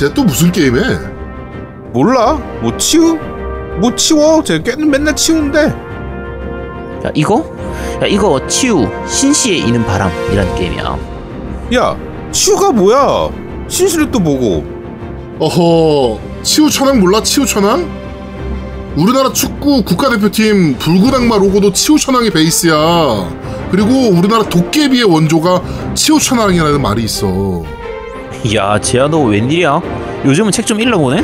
쟤 또 무슨 게임해? 몰라. 뭐 치우? 뭐 치워? 쟤 걔는 맨날 치우는데. 야 이거? 야 이거 치유 신시에 이는 바람이라는 게임이야. 야, 치우가 뭐야? 신시를 또 뭐고? 어허, 치우 천왕 몰라? 치우 천왕? 우리나라 축구 국가대표팀 악마 로고도 치우 천왕이 베이스야. 그리고 우리나라 도깨비의 원조가 치우 천왕이라는 말이 있어. 야 지야 너 웬일이야? 요즘은 책 좀 읽어보네?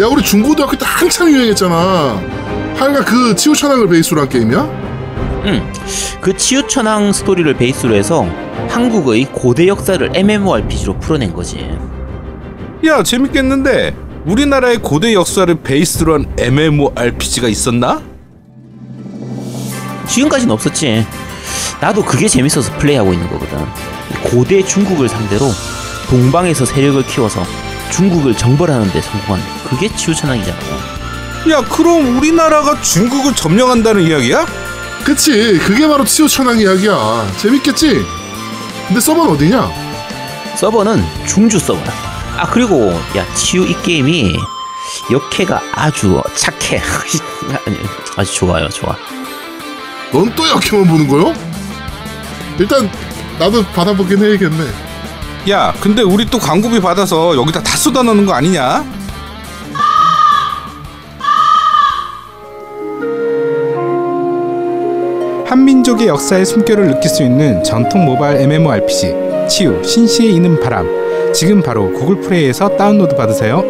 야, 우리 중고등학교 때 한참 유행했잖아. 하여간 그 치우천왕을 베이스로 한 게임이야? 응. 그 치유천왕 스토리를 베이스로 해서 한국의 고대 역사를 MMORPG로 풀어낸 거지. 야, 재밌겠는데. 우리나라의 고대 역사를 베이스로 한 MMORPG가 있었나? 지금까지는 없었지. 나도 그게 재밌어서 플레이하고 있는 거거든. 고대 중국을 상대로 동방에서 세력을 키워서 중국을 정벌하는 데 성공한 그게 치유천왕이잖아. 야, 그럼 우리나라가 중국을 점령한다는 이야기야? 그치, 그게 바로 치우천왕 이야기야. 재밌겠지? 근데 서버는 어디냐? 서버는 중주 서버다. 아 그리고 야 치유 이 게임이 역해가 아주 착해. 아니, 아주 좋아요, 좋아. 넌 또 역해만 보는 거요? 일단 나도 받아보긴 해야겠네. 야, 근데 우리 또 광고비 받아서 여기다 다 쏟아 넣는 거 아니냐? 한민족의 역사의 숨결을 느낄 수 있는 전통 모바일 MMORPG 치유 신시에 이는 바람 지금 바로 구글 플레이에서 다운로드 받으세요.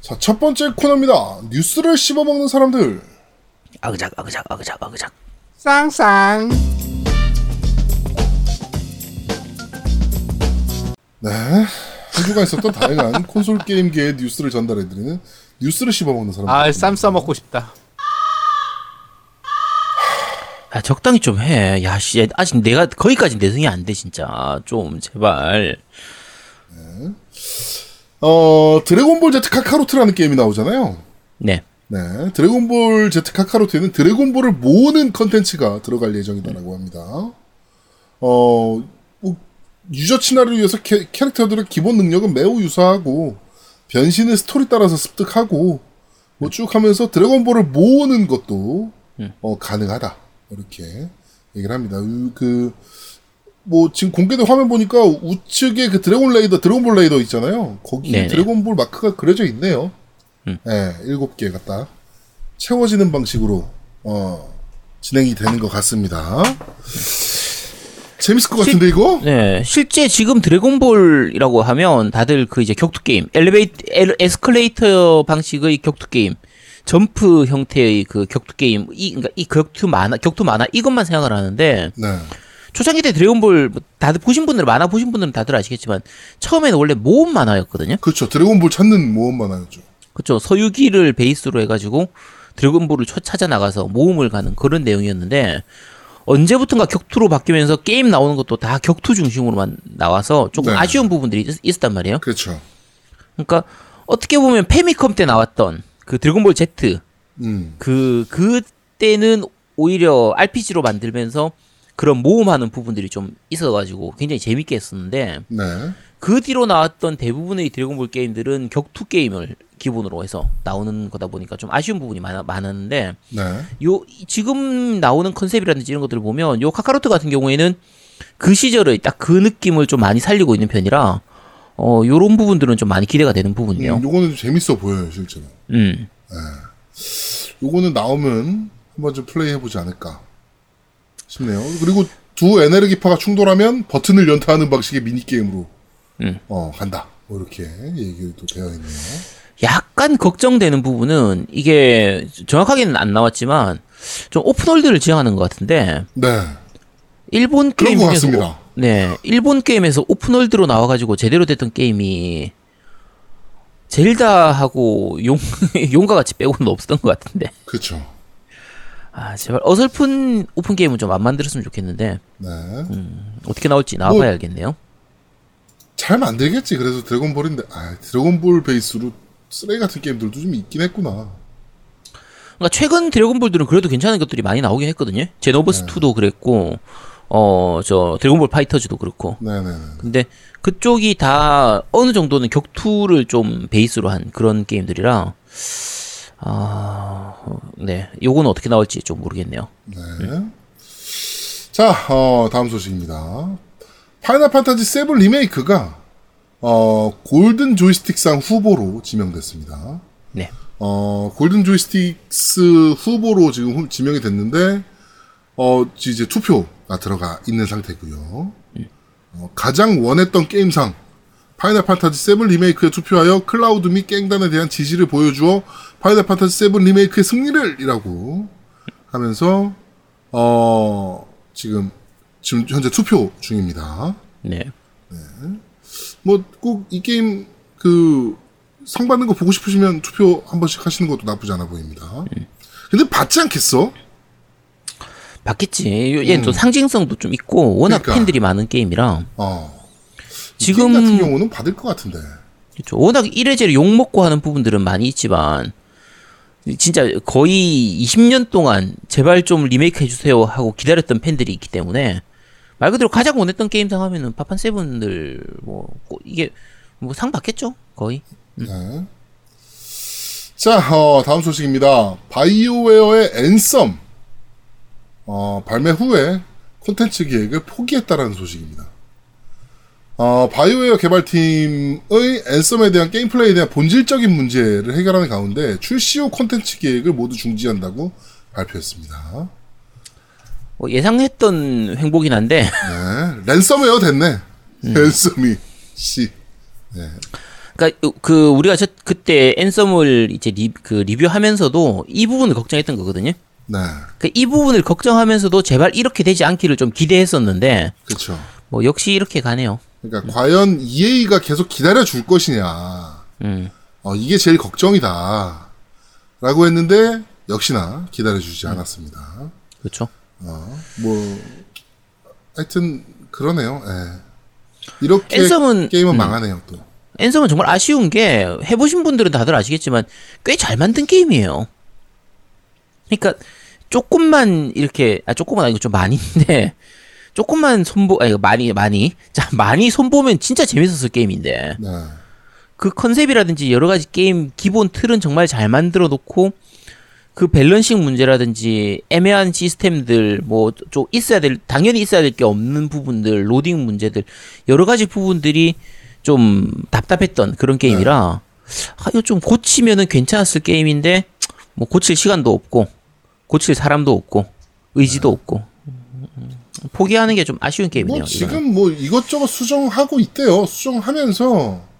자, 첫 번째 코너입니다. 뉴스를 씹어먹는 사람들. 아그작, 아그작, 아그작, 아그작. 쌍쌍 네. 한 주간 있었던 다양한 콘솔 게임계의 뉴스를 전달해드리는 뉴스를 씹어먹는 사람들. 아 쌈 싸먹고 싶다. 아 적당히 좀 해. 야 씨, 아직 내가 거기까지 내성이 안 돼 진짜. 좀 제발. 어, 드래곤볼 Z 카카로트라는 게임이 나오잖아요. 네. 네. 드래곤볼 Z 카카로트에는 드래곤볼을 모으는 컨텐츠가 들어갈 예정이다라고 합니다. 어, 뭐, 유저 친화를 위해서 캐, 캐릭터들의 기본 능력은 매우 유사하고, 변신은 스토리 따라서 습득하고, 뭐 쭉 하면서 드래곤볼을 모으는 것도, 어, 가능하다. 이렇게 얘기를 합니다. 그- 그, 뭐, 지금 공개된 화면 보니까 우측에 그 드래곤 레이더, 드래곤볼 레이더 있잖아요. 네네. 드래곤볼 마크가 그려져 있네요. 네, 일곱 개가 딱 채워지는 방식으로 어, 진행이 되는 것 같습니다. 재밌을 것 같은데 이거? 네. 실제 지금 드래곤볼이라고 하면 다들 그 이제 격투 게임, 엘리베이터, 엘- 에스컬레이터 방식의 격투 게임, 점프 형태의 그 격투 게임, 이 그러니까 이 격투 만화, 격투 만화 이것만 생각을 하는데 네, 초창기 때 드래곤볼 뭐 다들 보신 분들은 만화 보신 분들은 다들 아시겠지만 처음에는 원래 모험 만화였거든요. 그렇죠. 드래곤볼 찾는 모험 만화였죠. 그렇죠. 서유기를 베이스로 해가지고 드래곤볼을 쳐- 찾아 나가서 모험을 가는 그런 내용이었는데 언제부턴가 격투로 바뀌면서 게임 나오는 것도 다 격투 중심으로만 나와서 조금 네. 아쉬운 부분들이 있, 있었단 말이에요. 그렇죠. 그러니까 어떻게 보면 패미컴 때 나왔던 그 드래곤볼 Z 음, 그 그때는 오히려 RPG로 만들면서 그런 모험하는 부분들이 좀 있어가지고 굉장히 재밌게 했었는데 네, 그 뒤로 나왔던 대부분의 드래곤볼 게임들은 격투 게임을 기본으로 해서 나오는 거다 보니까 좀 아쉬운 부분이 많았는데 네, 요 지금 나오는 컨셉이라든지 이런 것들을 보면 요 카카로트 같은 경우에는 그 시절의 딱 그 느낌을 좀 많이 살리고 있는 편이라 어 요런 부분들은 좀 많이 기대가 되는 부분이에요. 음, 요거는 좀 재밌어 보여요 실제로. 음. 요거는 나오면 한번 좀 플레이 해보지 않을까 싶네요. 그리고 두 에너지파가 충돌하면 버튼을 연타하는 방식의 미니 게임으로 음. 어 간다. 뭐 이렇게 얘기도 되어 있네요. 약간 걱정되는 부분은 이게 정확하게는 안 나왔지만 좀 오픈월드를 지향하는 것 같은데 네, 일본 게임 것 중에서. 오- 네 일본 게임에서 오픈월드로 나와가지고 제대로 됐던 게임이 젤다하고 용 용과 같이 빼고는 없었던 것 같은데 그렇죠. 아 제발 어설픈 오픈 게임은 좀 안 만들었으면 좋겠는데 네. 어떻게 나올지 나와봐야 뭐- 알겠네요. 잘 만들겠지. 그래서 드래곤볼인데, 아, 드래곤볼 베이스로 쓰레기 같은 게임들도 좀 있긴 했구나. 그러니까 최근 드래곤볼들은 그래도 괜찮은 것들이 많이 나오긴 했거든요. 제노버스 2도 그랬고 어 저 드래곤볼 파이터즈도 그렇고. 네네 네. 근데 그쪽이 다 어느 정도는 격투를 좀 베이스로 한 그런 게임들이라 아, 네. 요거는 어떻게 나올지 좀 모르겠네요. 네. 자, 어, 다음 소식입니다. 파이널 판타지 7 리메이크가 어, 골든 조이스틱상 후보로 지명됐습니다. 네. 어, 골든 조이스틱스 후보로 지금 후- 지명이 됐는데, 어, 이제 투표가 들어가 있는 상태고요 어, 가장 원했던 게임상, 파이널 판타지 7 리메이크에 투표하여 클라우드 및 깽단에 대한 지지를 보여주어 파이널 판타지 7 리메이크의 승리를! 이라고 하면서, 어, 지금, 지금 현재 투표 중입니다. 네. 뭐꼭 이 게임 그상 받는 거 보고 싶으시면 투표 한 번씩 하시는 것도 나쁘지 않아 보입니다. 근데 받지 않겠어? 받겠지. 얘는 또 상징성도 좀 있고 워낙 음. 그러니까. 팬들이 많은 게임이라 어. 지금- 같은 경우는 받을 것 같은데. 그렇죠. 워낙 이래저래 욕 먹고 하는 부분들은 많이 있지만 진짜 거의 20년 동안 제발 좀 리메이크 해주세요 하고 기다렸던 팬들이 있기 때문에 말 그대로 가장 원했던 게임상 하면은 파판 세븐들 뭐꼭 이게 뭐 상 받겠죠 거의. 네. 자, 어, 다음 소식입니다. 바이오웨어의 앤썸 어, 발매 후에 콘텐츠 기획을 포기했다라는 소식입니다. 어, 바이오웨어 개발팀의 Anthem에 대한 게임 플레이에 대한 본질적인 문제를 해결하는 가운데 출시 후 콘텐츠 기획을 모두 중지한다고 발표했습니다. 뭐 예상했던 행보긴 한데 네, 랜섬웨어 됐네. 랜섬이 씨. 그러니까 그 우리가 저 그때 Anthem을 이제 리, 그 리뷰하면서도 이 부분을 걱정했던 거거든요. 네, 그이 부분을 걱정하면서도 제발 이렇게 되지 않기를 좀 기대했었는데 그렇죠. 뭐 역시 이렇게 가네요. 그러니까 과연 EA가 계속 기다려 줄 것이냐. 음. 어, 이게 제일 걱정이다. 라고 했는데 역시나 기다려 주지 않았습니다. 그렇죠. 어, 뭐 하여튼 그러네요. 예. 이렇게 앤썸은- 게임은 음. 망하네요, 또. 앤썸은 정말 아쉬운 게 해보신 분들은 다들 아시겠지만 꽤 잘 만든 게임이에요. 그러니까 조금만 이렇게 아 조금만 아니고 좀 많이인데 조금만 손보 아니 많이 많이. 자 많이 손보면 진짜 재밌었을 게임인데. 네. 그 컨셉이라든지 여러 가지 게임 기본 틀은 정말 잘 만들어 놓고 그 balancing 문제라든지 애매한 시스템들 뭐 좀 있어야 될 당연히 있어야 될 게 없는 부분들 로딩 문제들 여러 가지 부분들이 좀 답답했던 그런 게임이라 아 이거 좀 고치면은 괜찮았을 게임인데 뭐 고칠 시간도 없고 고칠 사람도 없고 의지도 없고. 음, 포기하는 게 좀 아쉬운 게임이네요. 뭐 이거는. 지금 뭐 이것저것 수정하고 있대요. 수정하면서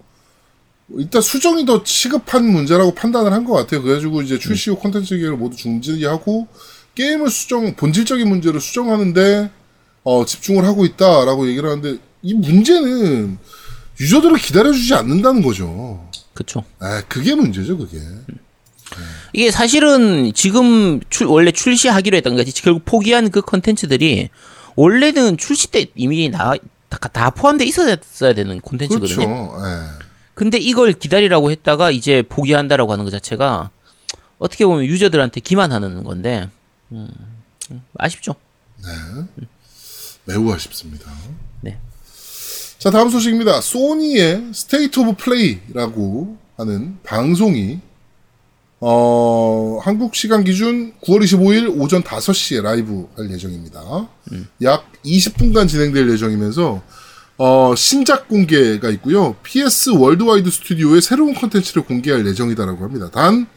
일단 수정이 더 시급한 문제라고 판단을 한 것 같아요. 그래가지고 이제 출시 후 콘텐츠 기획을 모두 중지하고 게임을 수정 본질적인 문제를 수정하는데 어, 집중을 하고 있다라고 얘기를 하는데 이 문제는 유저들을 기다려주지 않는다는 거죠. 아, 그게 문제죠, 그게. 이게 사실은 지금 출, 원래 출시하기로 했던 거지 결국 포기한 그 컨텐츠들이 원래는 출시 때 이미 나, 다, 다 포함돼 있었어야 되는 콘텐츠거든요. 그렇죠. 예. 근데 이걸 기다리라고 했다가 이제 포기한다라고 하는 것 자체가 어떻게 보면 유저들한테 기만하는 건데 음, 음, 아쉽죠. 매우 아쉽습니다. 네. 자, 다음 소식입니다. 소니의 State of Play라고 하는 방송이 어, 한국 시간 기준 9월 25일 오전 5시에 라이브 할 예정입니다. 약 20분간 진행될 예정이면서 어, 신작 공개가 있고요. PS Worldwide Studio의 새로운 컨텐츠를 공개할 예정이다라고 합니다. 단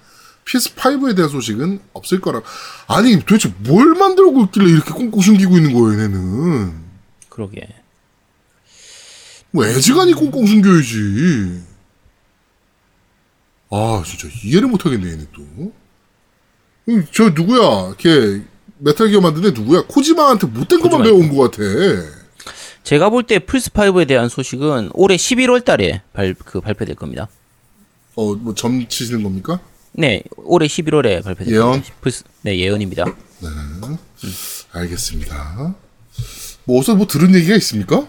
PS5에 대한 소식은 없을 거라. 아니, 도대체 뭘 만들고 있길래 이렇게 꽁꽁 숨기고 있는 거예요, 얘네는. 그러게. 뭐 애지간히 꽁꽁 숨겨야지. 아 진짜 이해를 못하겠네 얘네 또. 음, 저 누구야? 걔 Metal Gear 애 누구야? 코지마한테 못된 것만 배워온 것 같아. 제가 볼 때 플스 5에 대한 소식은 올해 11월 달에 발, 그 발표될 겁니다. 어 뭐 점 치시는 겁니까? 네, 올해 11월에 발표될 예언? 겁니다. 플스, 네, 예언입니다. 알겠습니다. 뭐 어디서 뭐 들은 얘기가 있습니까?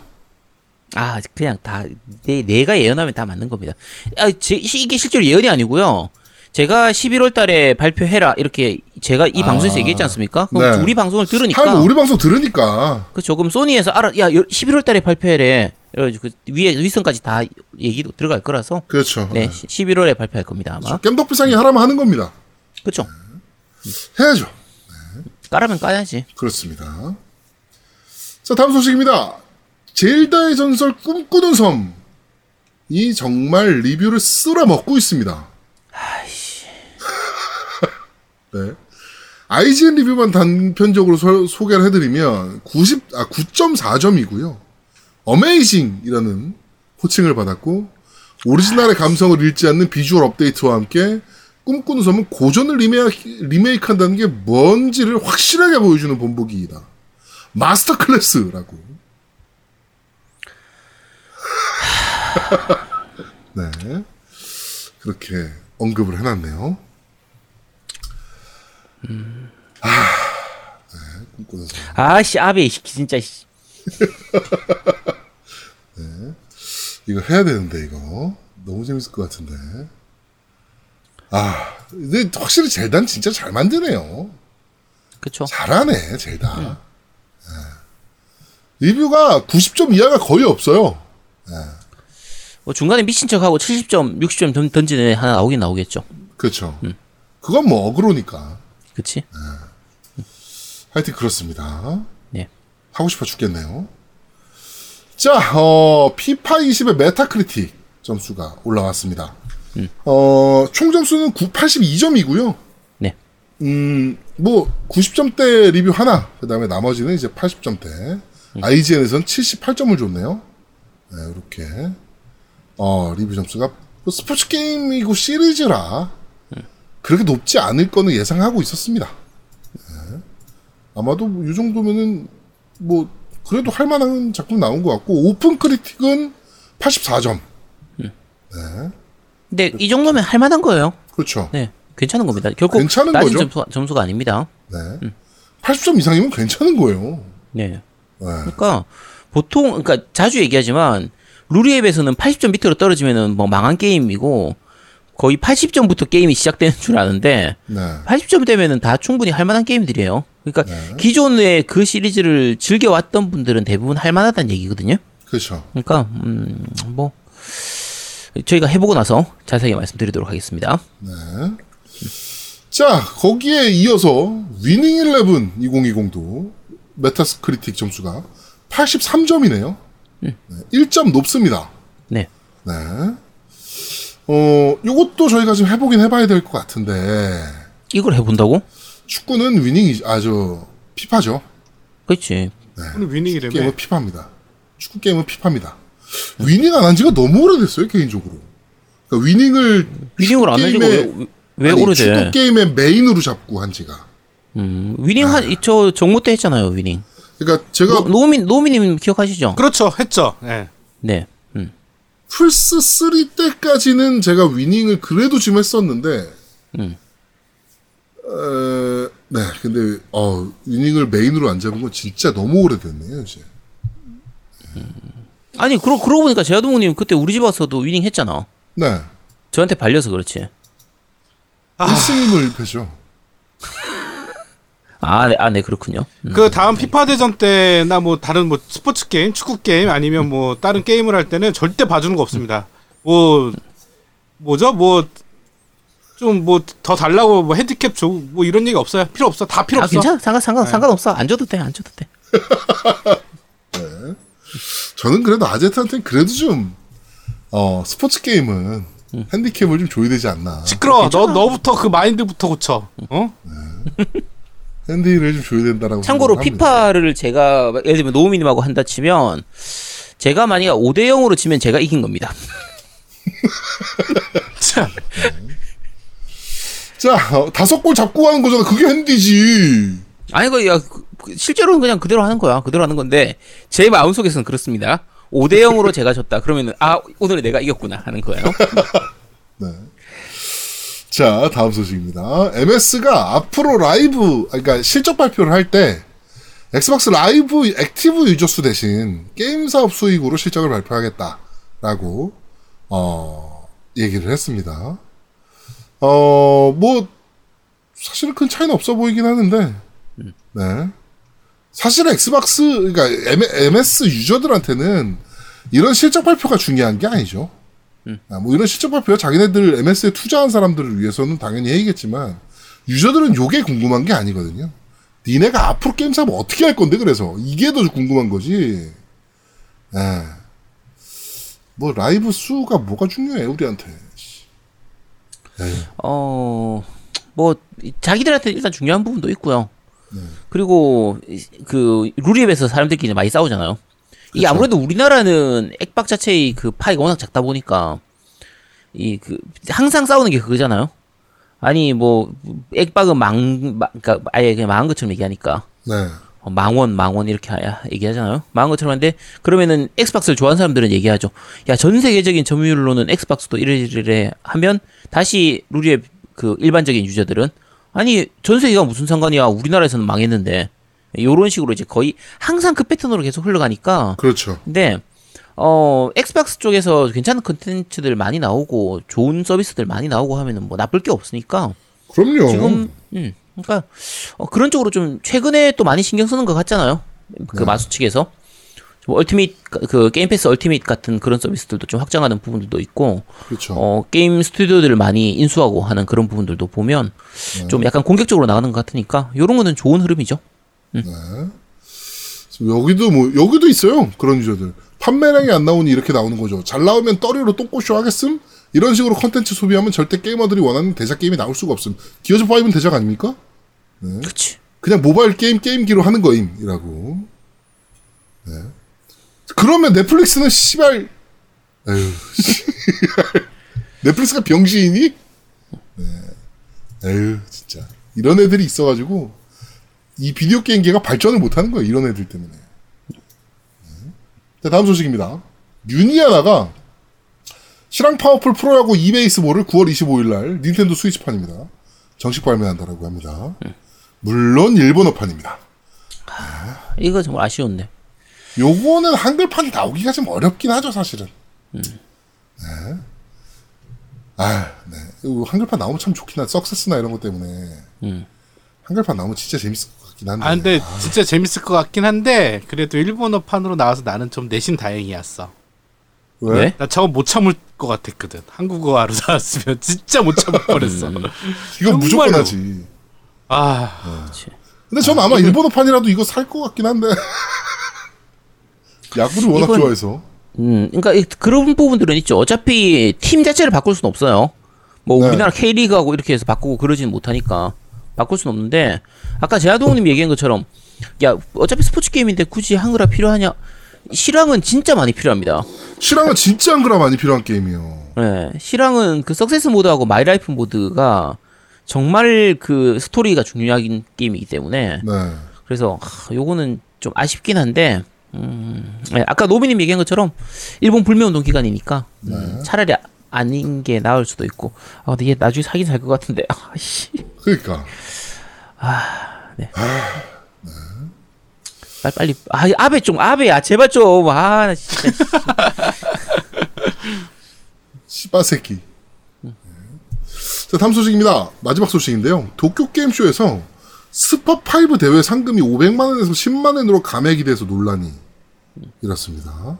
아, 그냥 다, 내, 내가 예언하면 다 맞는 겁니다. 아, 제, 시- 이게 실제로 예언이 아니고요. 제가 11월 달에 발표해라 이렇게 제가 이 아. 방송에서 얘기했지 않습니까? 그럼 네. 우리 방송을 들으니까 하면 우리 방송 들으니까 그 조금 소니에서 알아 야 11월 달에 발표해래. 그 위에 위선까지 다 얘기도 들어갈 거라서 그렇죠. 네 11월에 발표할 겁니다 아마. 겜덕비상이 하라면 하는 겁니다. 그렇죠. 해야죠. 까라면 까야지. 그렇습니다. 자, 다음 소식입니다. 젤다의 전설 꿈꾸는 섬이 정말 리뷰를 쓸어 먹고 있습니다. 네. IGN 리뷰만 단편적으로 소, 소개를 해드리면 90, 아, 9.4점이고요. 어메이징이라는 호칭을 받았고 오리지널의 감성을 잃지 않는 비주얼 업데이트와 함께 꿈꾸는 섬은 고전을 리메이크, 리메이크한다는 게 뭔지를 확실하게 보여주는 본보기이다. master class라고. 네. 그렇게 언급을 해놨네요. 아, 네, 꿈꾸는 섬. 아씨 아베 진짜 씨. 이거 해야 되는데 이거 너무 재밌을 것 같은데. 아, 근데 확실히 젤단 진짜 잘 만드네요. 그쵸. 잘하네 젤다. 예. 리뷰가 90점 이하가 거의 없어요. 뭐 중간에 미친 척하고 70점, 60점 던- 던지는 애 하나 나오긴 나오겠죠. 그렇죠. 그건 뭐 어그로니까. 그치? 하여튼 그렇습니다. 네. 하고 싶어 죽겠네요. 자, 어, 피파 20의 Metacritic 점수가 올라왔습니다. 어, 총 점수는 9, 82점이고요. 네. 음, 뭐 90점대 리뷰 하나, 그 다음에 나머지는 이제 80점대. IGN에선 78점을 줬네요. 네, 이렇게 어, 리뷰 점수가 뭐 스포츠 게임이고 시리즈라 그렇게 높지 않을 거는 예상하고 있었습니다. 네. 아마도 뭐 이 정도면은 뭐 그래도 할 만한 작품 나온 것 같고 오픈 크리틱은 84점. 근데 이 정도면 할 만한 거예요. 그렇죠. 네. 괜찮은 겁니다. 결코 괜찮은 낮은 거죠? 점수가, 점수가 아닙니다. 네. 80점 이상이면 괜찮은 거예요. 네. 네. 그러니까 보통 그러니까 자주 얘기하지만 루리앱에서는 80점 밑으로 떨어지면은 뭐 망한 게임이고 거의 80점부터 게임이 시작되는 줄 아는데 네. 80점 되면은 다 충분히 할 만한 게임들이에요. 그러니까 네. 기존의 그 시리즈를 즐겨 왔던 분들은 대부분 할 만하다는 얘기거든요. 그렇죠. 그러니까 음 뭐 저희가 해보고 나서 자세히 말씀드리도록 하겠습니다. 네. 자, 거기에 이어서 위닝 11 2020도 Metacritic 점수가 83점이네요. 네, 1점 높습니다. 네. 네. 어, 요것도 저희가 좀 해보긴 해봐야 될 것 같은데, 이걸 해본다고? 축구는 위닝이, 아, 저, 피파죠. 그렇지. 오늘 위닝이라며. 게임은 피파입니다. 축구 게임은 피파입니다. 위닝 안 한 지가 너무 오래됐어요, 개인적으로. 그러니까 위닝을 위닝을 안 해주고 게임의- 왜, 왜 아니, 오래돼? 축구 게임의 메인으로 잡고 한 지가. 음, 위닝 한, 저 정모 때 했잖아요, 위닝. 그러니까 제가 노, 노민, 노미님 기억하시죠? 그렇죠. 했죠. 예. 네. 음. 플스 3 때까지는 제가 위닝을 그래도 좀 했었는데, 음. 어, 네, 근데 어, 위닝을 메인으로 안 잡은 건 진짜 너무 오래됐네요, 이제. 아니, 그러, 그러고 보니까 제아동님 그때 우리 집 와서도 위닝 했잖아. 네, 저한테 발려서 그렇지. 아. 1승 1패죠. 아, 네, 아, 네, 그렇군요. 음. 그 다음 피파 대전 때나 뭐 다른 뭐 스포츠 게임, 축구 게임 아니면 뭐 다른 게임을 할 때는 절대 봐주는 거 없습니다. 뭐 뭐죠? 뭐 좀 뭐 더 달라고 뭐 핸디캡 줘뭐 이런 얘기 없어요. 필요 없어. 다 필요 아, 없어. 괜찮아. 상관, 상관, 네. 상관없어. 안 줘도 돼, 안 줘도 돼. 저는 그래도 아제트한테는 그래도 좀, 어, 스포츠 게임은 음. 핸디캡을 좀 줘야 되지 않나. 시끄러. 너 너부터 그 마인드부터 고쳐. 어? 핸디를 좀 줘야 된다라고. 참고로. 피파를 제가, 예를 들면 노우미님하고 한다 치면, 제가 만약에 5대 0으로 치면 제가 이긴 겁니다. 참. 자, 어, 다섯 골 잡고 가는 거잖아. 그게 핸디지. 아니, 그, 야, 그, 그 실제로는 그냥 그대로 하는 거야. 그대로 하는 건데, 제 마음 속에서는 그렇습니다. 5대 0으로 제가 졌다. 그러면은, 아, 오늘 내가 이겼구나. 하는 거예요. 네. 자, 다음 소식입니다. MS가 앞으로 라이브, 아, 그러니까 실적 발표를 할 때 Xbox Live active 유저 수 대신 게임 사업 수익으로 실적을 발표하겠다라고 어, 얘기를 했습니다. 어, 뭐, 사실은 큰 차이는 없어 보이긴 하는데, 네. 사실 Xbox, 그러니까 MS 유저들한테는 이런 실적 발표가 중요한 게 아니죠. 아, 뭐 이런 실적 발표가 자기네들 MS에 투자한 사람들을 위해서는 당연히 해야겠지만, 유저들은 요게 궁금한 게 아니거든요. 니네가 앞으로 게임 사면 어떻게 할 건데, 그래서. 이게 더 궁금한 거지. 예. 뭐, 라이브 수가 뭐가 중요해, 우리한테. 어, 뭐, 자기들한테 일단 중요한 부분도 있고요. 네. 그리고, 이- 그, 루리앱에서 사람들끼리 많이 싸우잖아요. 이게 그쵸. 아무래도 우리나라는 액박 자체의 그 파이가 워낙 작다 보니까, 이, 그, 항상 싸우는 게 그거잖아요. 아니, 뭐, 액박은 망, 마- 그니까 아예 그냥 망한 것처럼 얘기하니까. 네. 어, 망원, 망원 이렇게 하- 얘기하잖아요. 망한 것처럼 하는데 그러면은 Xbox를 좋아하는 사람들은 얘기하죠. 야, 전 세계적인 점유율로는 Xbox도 이래저래 하면 다시 루리의 그 일반적인 유저들은 아니, 전 세계가 무슨 상관이야. 우리나라에서는 망했는데. 요런 식으로 이제 거의 항상 그 패턴으로 계속 흘러가니까 그렇죠. 근데 어 Xbox 쪽에서 괜찮은 컨텐츠들 많이 나오고 좋은 서비스들 많이 나오고 하면은 뭐 나쁠 게 없으니까 그럼요. 지금 음 그러니까 어, 그런 쪽으로 좀 최근에 또 많이 신경 쓰는 것 같잖아요. 그 마소 측에서 뭐 Ultimate 그 Game Pass Ultimate 같은 그런 서비스들도 좀 확장하는 부분들도 있고 그렇죠. 어 게임 스튜디오들을 많이 인수하고 하는 그런 부분들도 보면 좀 약간 공격적으로 나가는 것 같으니까 요런 거는 좋은 흐름이죠. 여기도 뭐 여기도 있어요. 그런 유저들. 판매량이 안 나오니 이렇게 나오는 거죠. 잘 나오면 떨이로 똥꼬쇼 하겠음? 이런 식으로 컨텐츠 소비하면 절대 게이머들이 원하는 대작 게임이 나올 수가 없음. Gears 5는 대작 아닙니까? 그렇지. 그냥 모바일 게임 게임기로 하는 거임이라고. 네. 그러면 넷플릭스는 씨발 에휴. 넷플릭스가 병신이니? 네. 에휴 진짜 이런 애들이 있어가지고 이 비디오 게임계가 발전을 못하는 거예요. 이런 애들 때문에. 네. 자 다음 소식입니다. 유니아나가 실황 파워풀 프로야구 eBaseball을 9월 25일 날 닌텐도 스위치판입니다. 정식 발매한다라고 합니다. 물론 일본어판입니다. 이거 정말 아쉬웠네. 요거는 한글판이 나오기가 좀 어렵긴 하죠, 사실은. 네. 아, 네. 한글판 나오면 참 좋긴 한, 석세스나 이런 것 때문에. 한글판 나오면 진짜 재밌을 것 같긴 한데. 아 근데 진짜 재밌을 것 같긴 한데 그래도 일본어판으로 나와서 나는 좀 내심 다행이었어. 왜? 왜? 나 저거 못 참을 것 같았거든. 한국어로 나왔으면 진짜 못 참을 뻔했어. 이건 무조건 정말로. 하지. 아 근데 전 아마 일본어판이라도 이거 살 것 같긴 한데. 야구를 워낙 이건- 좋아해서. 음, 그러니까 이- 그런 부분들은 있죠. 어차피 팀 자체를 바꿀 수는 없어요. 뭐 네. 우리나라 K리그하고 이렇게 해서 바꾸고 그러지는 못하니까 바꿀 수는 없는데 아까 제아동님 얘기한 것처럼 야 어차피 스포츠 게임인데 굳이 한글화 필요하냐? 실황은 진짜 많이 필요합니다. 실황은 진짜 한글화 많이 필요한 게임이에요. 네, 실황은 그 success 모드하고 my life 모드가 정말 그 스토리가 중요한 게임이기 때문에 네. 그래서 하, 요거는 좀 아쉽긴 한데 음, 네, 아까 노비님 얘기한 것처럼 일본 불매운동 기간이니까 음, 차라리 아- 아닌 게 나을 수도 있고 아 근데 얘 나중에 사긴 살 것 같은데 아씨 그러니까. 빨리 빨리 아 아베 좀 아베야 제발 좀아 진짜 씨바 새끼. 자, 다음 소식입니다. 마지막 소식인데요. 도쿄 게임쇼에서 스파5 대회 상금이 500만원에서 10만원으로 감액이 돼서 논란이 일었습니다.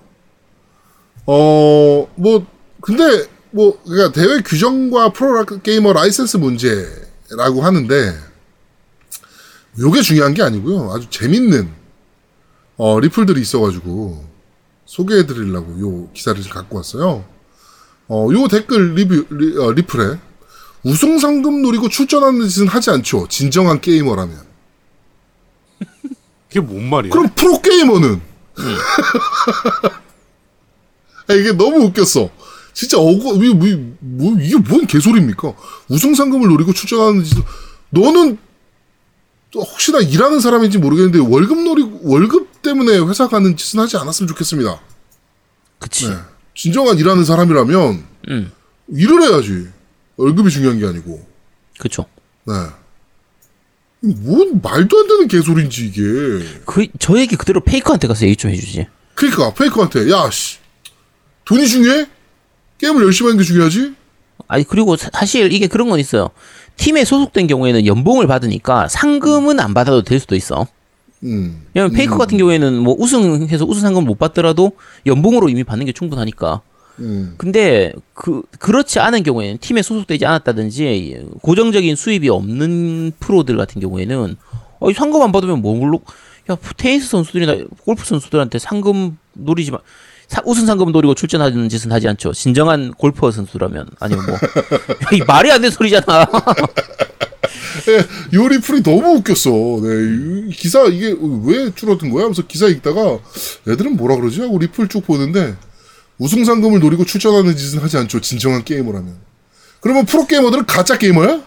어, 뭐, 근데, 뭐, 그니까 대회 규정과 프로게이머 라이센스 문제라고 하는데, 요게 중요한 게 아니고요. 아주 재밌는, 어, 리플들이 있어가지고, 소개해 드리려고 요 기사를 갖고 왔어요. 어, 요 댓글 리뷰, 리, 어, 리플에 우승 상금 노리고 출전하는 짓은 하지 않죠. 진정한 게이머라면. 그게 뭔 말이야? 그럼 프로 게이머는 아, 이게 너무 웃겼어. 진짜 어거 이 뭐, 뭐, 이게 뭔 개소리입니까? 우승 상금을 노리고 출전하는 짓 너는 또 혹시나 일하는 사람인지 모르겠는데 월급 노리고 월급 때문에 회사 가는 짓은 하지 않았으면 좋겠습니다. 그치 네. 진정한 일하는 사람이라면 음 일을 해야지. 월급이 중요한 게 아니고. 그쵸 네. 뭔 말도 안 되는 개소리인지 이게. 그 저 얘기 그대로 페이커한테 가서 얘기 좀 해주지 그러니까 페이커한테 야 씨. 돈이 중요해? 게임을 열심히 하는 게 중요하지? 아니 그리고 사- 사실 이게 그런 건 있어요. 팀에 소속된 경우에는 연봉을 받으니까 상금은 안 받아도 될 수도 있어. 음. 왜냐면 페이커 같은 경우에는 뭐 우승해서 우승 상금 못 받더라도 연봉으로 이미 받는 게 충분하니까. 음. 근데 그 그렇지 않은 경우에는 팀에 소속되지 않았다든지 고정적인 수입이 없는 프로들 같은 경우에는 어, 이 상금 안 받으면 뭘로 야 테니스 선수들이나 골프 선수들한테 상금 노리지 마. 사- 우승 상금 노리고 출전하는 짓은 하지 않죠. 진정한 골퍼 선수라면 아니면 뭐 이 말이 안 되는 소리잖아. 예, 요 리플이 너무 웃겼어. 네, 이 기사 이게 왜 줄어든 거야? 하면서 기사 읽다가 애들은 뭐라 그러지? 하고 리플 쭉 보는데 우승 상금을 노리고 출전하는 짓은 하지 않죠. 진정한 게이머라면 그러면 프로 게이머들은 가짜 게이머야?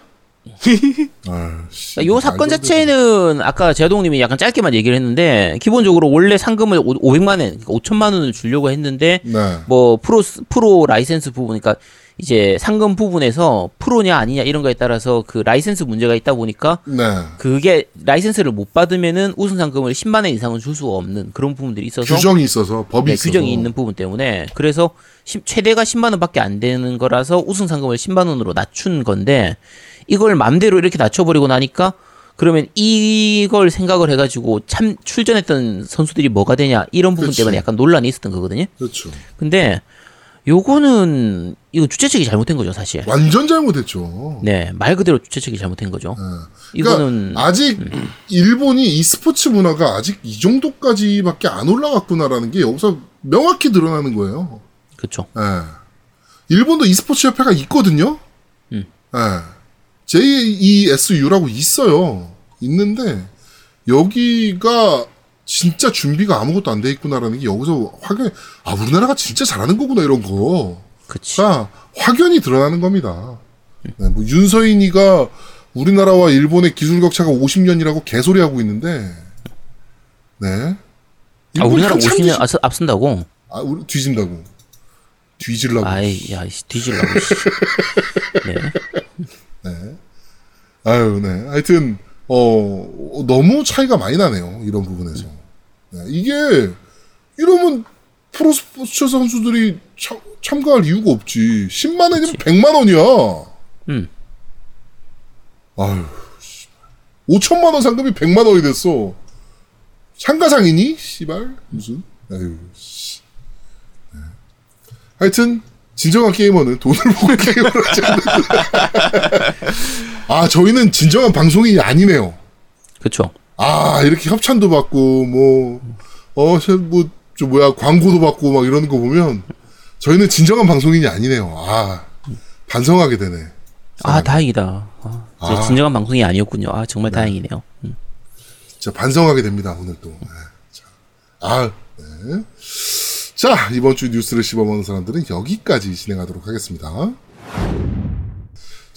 아, 씨, 그러니까 요 사건 안 되지. 자체는 아까 제동님이 약간 짧게만 얘기를 했는데 기본적으로 원래 상금을 오- 500만 원, 그러니까 5천만 원을 주려고 했는데 네. 뭐 프로 프로 라이센스 부분, 그러니까 이제 상금 부분에서 프로냐 아니냐 이런 거에 따라서 그 라이센스 문제가 있다 보니까 네. 그게 라이센스를 못 받으면은 우승 상금을 10만 원 이상은 줄 수가 없는 그런 부분들이 있어서 규정이 있어서 법이 네, 있어서 규정이 있는 부분 때문에 그래서 시- 최대가 10만 원밖에 안 되는 거라서 우승 상금을 10만 원으로 낮춘 건데 이걸 맘대로 이렇게 낮춰버리고 나니까 그러면 이걸 생각을 해가지고 참 출전했던 선수들이 뭐가 되냐 이런 부분 그치. 때문에 약간 논란이 있었던 거거든요. 그렇죠. 근데 요거는 이거 주최 측이 잘못된 거죠 사실. 완전 잘못했죠. 네 말 그대로 주최 측이 잘못된 거죠. 그러니까 이거는 아직 일본이 이 스포츠 문화가 아직 이 정도까지밖에 안 올라갔구나라는 게 여기서 명확히 드러나는 거예요. 그렇죠. 예. 일본도 e스포츠 협회가 있거든요. 음. 예. JESU라고 있어요. 있는데 여기가 진짜 준비가 아무것도 안 돼 있구나라는 게 여기서 확연 아 우리나라가 진짜 잘하는 거구나 이런 거. 자, 확연히 드러나는 겁니다. 네, 뭐 윤서인이가 우리나라와 일본의 기술 격차가 50년이라고 개소리하고 있는데, 네. 아 우리나라 한참 50년 뒤집- 앞선다고? 아, 우리 뒤진다고. 뒤질라고. 아이 야 씨, 뒤질라고. 씨. 네. 아유, 네. 하여튼, 어, 너무 차이가 많이 나네요. 이런 부분에서. 네, 이게, 이러면 프로 스포츠 선수들이 참, 참가할 이유가 없지. 10만 원이면 100만 원이야. 음. 아유, 5천만 원 상금이 100만 원이 됐어. 참가상이니? 씨발. 무슨? 아유, 씨. 네. 하여튼, 진정한 게이머는 돈을 보고 게임을 하지 않는다. 아, 저희는 진정한 방송인이 아니네요. 그렇죠. 아, 이렇게 협찬도 받고, 뭐, 어, 저 뭐, 저 뭐야, 광고도 받고 막 이러는 거 보면, 저희는 진정한 방송인이 아니네요. 아, 반성하게 되네. 아 다행이다. 아, 제 아. 진정한 방송이 아니었군요. 아 정말 다행이네요. 음. 진짜 반성하게 됩니다, 오늘 또. 네, 자, 아, 네. 자, 이번 주 뉴스를 씹어먹는 사람들은 여기까지 진행하도록 하겠습니다.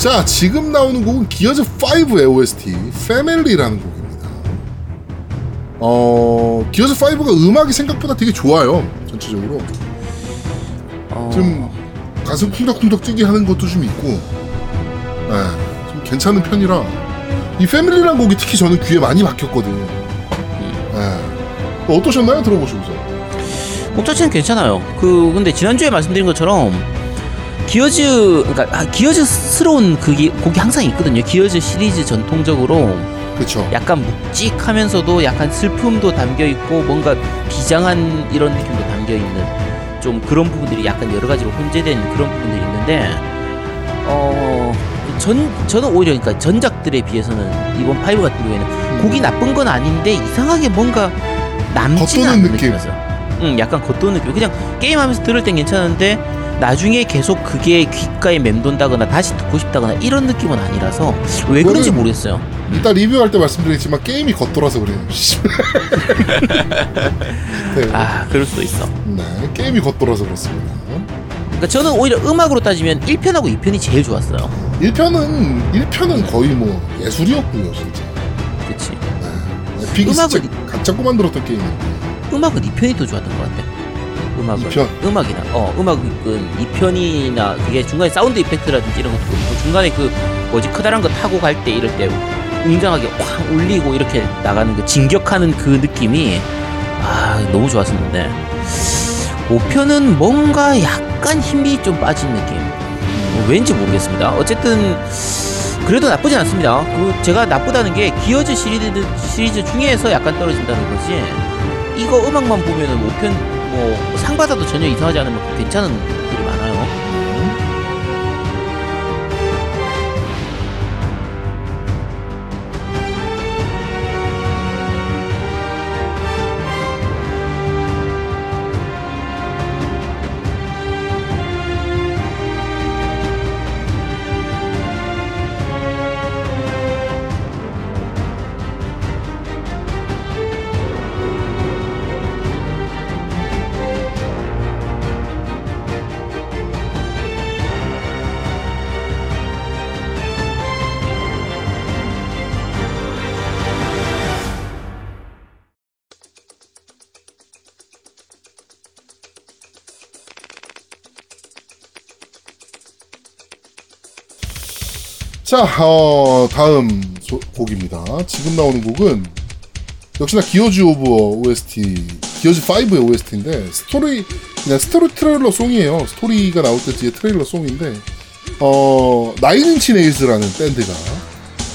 자, 지금 나오는 곡은 기어즈 5의 OST, 패밀리라는 곡입니다. 어, 기어즈 5가 음악이 생각보다 되게 좋아요, 전체적으로. 어, 좀 가슴 쿵덕쿵덕 뛰게 하는 것도 좀 있고, 예, 좀 괜찮은 편이라 이 패밀리라는 곡이 특히 저는 귀에 많이 박혔거든. 예. 어떠셨나요? 들어보시면서. 곡 자체는 괜찮아요. 그 근데 지난주에 말씀드린 것처럼 기어즈 그러니까 아, 기어즈스러운 그게 곡이 항상 있거든요. 기어즈 시리즈 전통적으로 그쵸. 약간 묵직하면서도 약간 슬픔도 담겨 있고 뭔가 비장한 이런 느낌도 담겨 있는 좀 그런 부분들이 약간 여러 가지로 혼재된 그런 부분들이 있는데 어 전 저는 오히려 그러니까 전작들에 비해서는 이번 five 같은 경우에는 곡이 나쁜 건 아닌데 이상하게 뭔가 남지 겉도는 않는 느낌. 느낌이었어요. 응, 약간 겉도는 느낌. 그냥 게임하면서 들을 땐 괜찮은데 나중에 계속 그게 귓가에 맴돈다거나 다시 듣고 싶다거나 이런 느낌은 아니라서 왜 그런지 모르겠어요. 이따 리뷰할 때 말씀드리겠지만 게임이 겉돌아서 그래요. 네, 아 그럴 수도 있어. 네, 게임이 겉돌아서 그렇습니다. 그러니까 저는 오히려 음악으로 따지면 1편하고 2편이 제일 좋았어요. 1편은 1편은 거의 뭐 예술이었고요, 진짜. 네, 빅이 진짜 음악을- 각 잡고 만들었던 게임인데. 음악은 2편이 더 좋았던 것 같아. 음악은. 2편? 음악이나, 어, 음악은 2편이나 그게 중간에 사운드 이펙트라든지 이런 것도 그렇고 중간에 그 뭐지 크다란 거 타고 갈 때 이럴 때 웅장하게 확 울리고 이렇게 나가는 그 진격하는 그 느낌이 아, 너무 좋았었는데 5편은 뭔가 약간 힘이 좀 빠진 느낌. 뭐 왠지 모르겠습니다. 어쨌든 그래도 나쁘진 않습니다. 그 제가 나쁘다는 게 기어즈 시리즈 시리즈 중에서 약간 떨어진다는 거지. 이거 음악만 보면은 5편 뭐 상 받아도 전혀 이상하지 않으면 괜찮은 것들이 많아요. 자, 어, 다음 소- 곡입니다. 지금 나오는 곡은 역시나 기어즈 오브 OST, 기어즈 5의 OST인데 스토리 그냥 스토리 트레일러 song이에요. 스토리가 나올 때 뒤에 트레일러 song인데 어 Nine Inch Nails라는 밴드가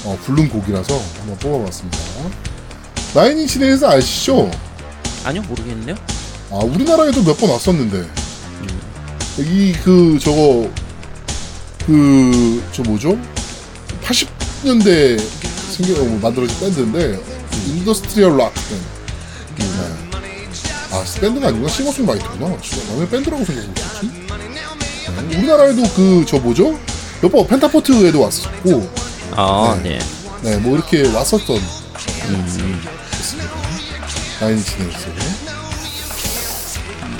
어, 부른 곡이라서 한번 뽑아봤습니다. Nine Inch Nails 아시죠? 아니요 모르겠네요. 아 우리나라에도 몇 번 왔었는데 이그 저거 그 저 뭐죠? 80년대 생겨 뭐 만들어진 밴드인데 industrial rock 밴드. 네. 아 밴드가 아니구나 싱어송라이터구나. 왜 밴드라고 있었지? 네. 우리나라에도 그 저 뭐죠? 몇번 펜타포트에도 왔었고 아 네. 네. 네, 뭐 이렇게 왔었던 있습니다. Nine Inch Nails.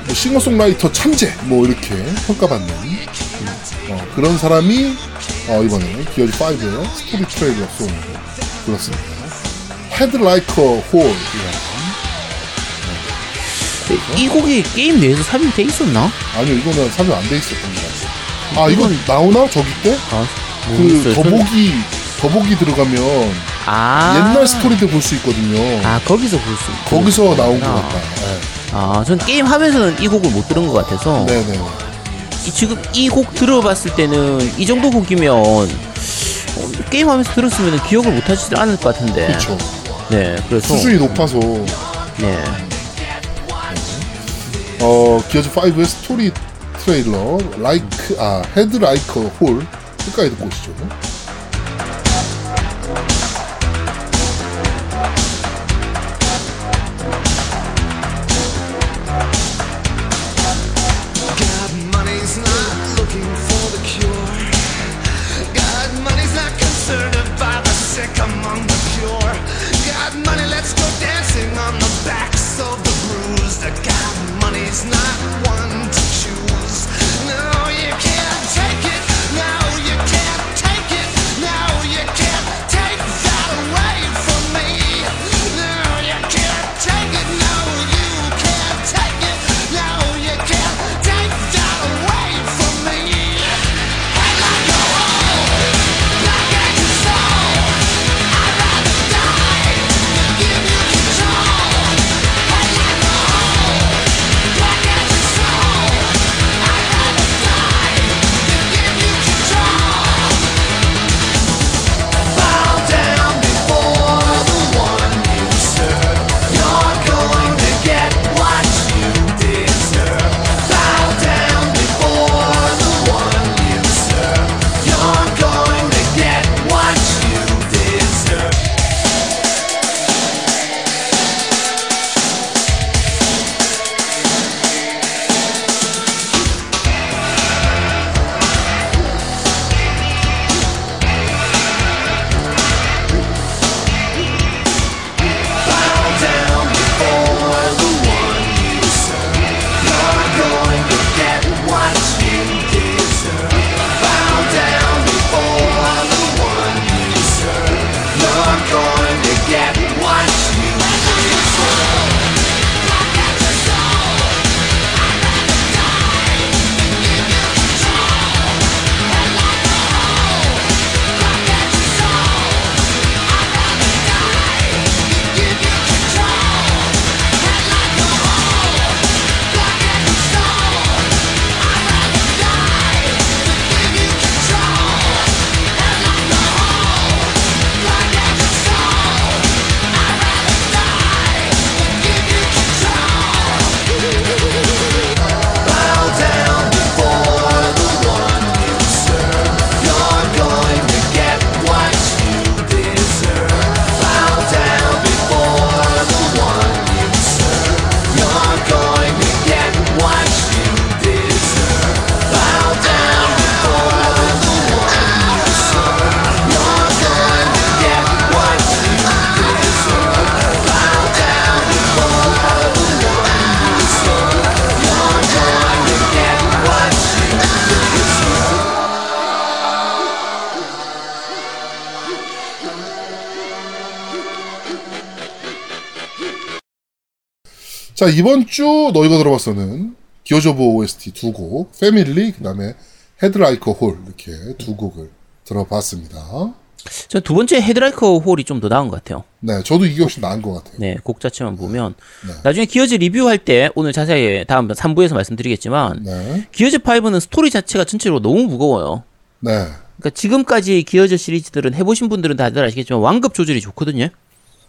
뭐 싱어송라이터 천재 뭐 이렇게 평가받는 어, 그런 사람이 어, 이번에 기어즈 5의 스토리 트레일러 song 불렀습니다. Head Like a Hole 이라는 이 곡이 게임 내에서 삽입이 돼 있었나? 아니요 이거는 삽입 안 돼 있었던 것 같아요. 아 이건 나오나 저기 때? 아그 모르겠어요. 저는- 더보기 더보기 들어가면 아 옛날 스토리들 볼 수 있거든요. 아 거기서 볼 수. 있고. 거기서 나온 것 그렇구나. 같다. 네. 아, 전 게임 하면서는 이 곡을 못 들은 것 같아서 네네. 이, 지금 이 곡 들어봤을 때는 이 정도 곡이면 어, 게임 하면서 들었으면 기억을 못 하지 않을 것 같은데. 그렇죠. 네, 그래서 수준이 높아서 네, 어 기어즈 5의 스토리 트레일러 like a Head Like a Hole 끝까지 듣고 오시죠. 자, 이번 주 너희가 들어봤어는 기어즈 오브 OST 두 곡, Family, 그 다음에 Head Like a Hole, 이렇게 두 곡을 들어봤습니다. 전두 번째 헤드라이커 홀이 좀 더 나은 것 같아요. 네, 저도 이게 훨씬 나은 것 같아요. 네, 곡 자체만 보면 네. 나중에 기어즈 리뷰할 때 오늘 자세히 다음 3부에서 말씀드리겠지만 네, 기어즈 5는 스토리 자체가 전체로 너무 무거워요. 네, 그러니까 지금까지 기어즈 시리즈들은 해보신 분들은 다들 아시겠지만 완급 조절이 좋거든요.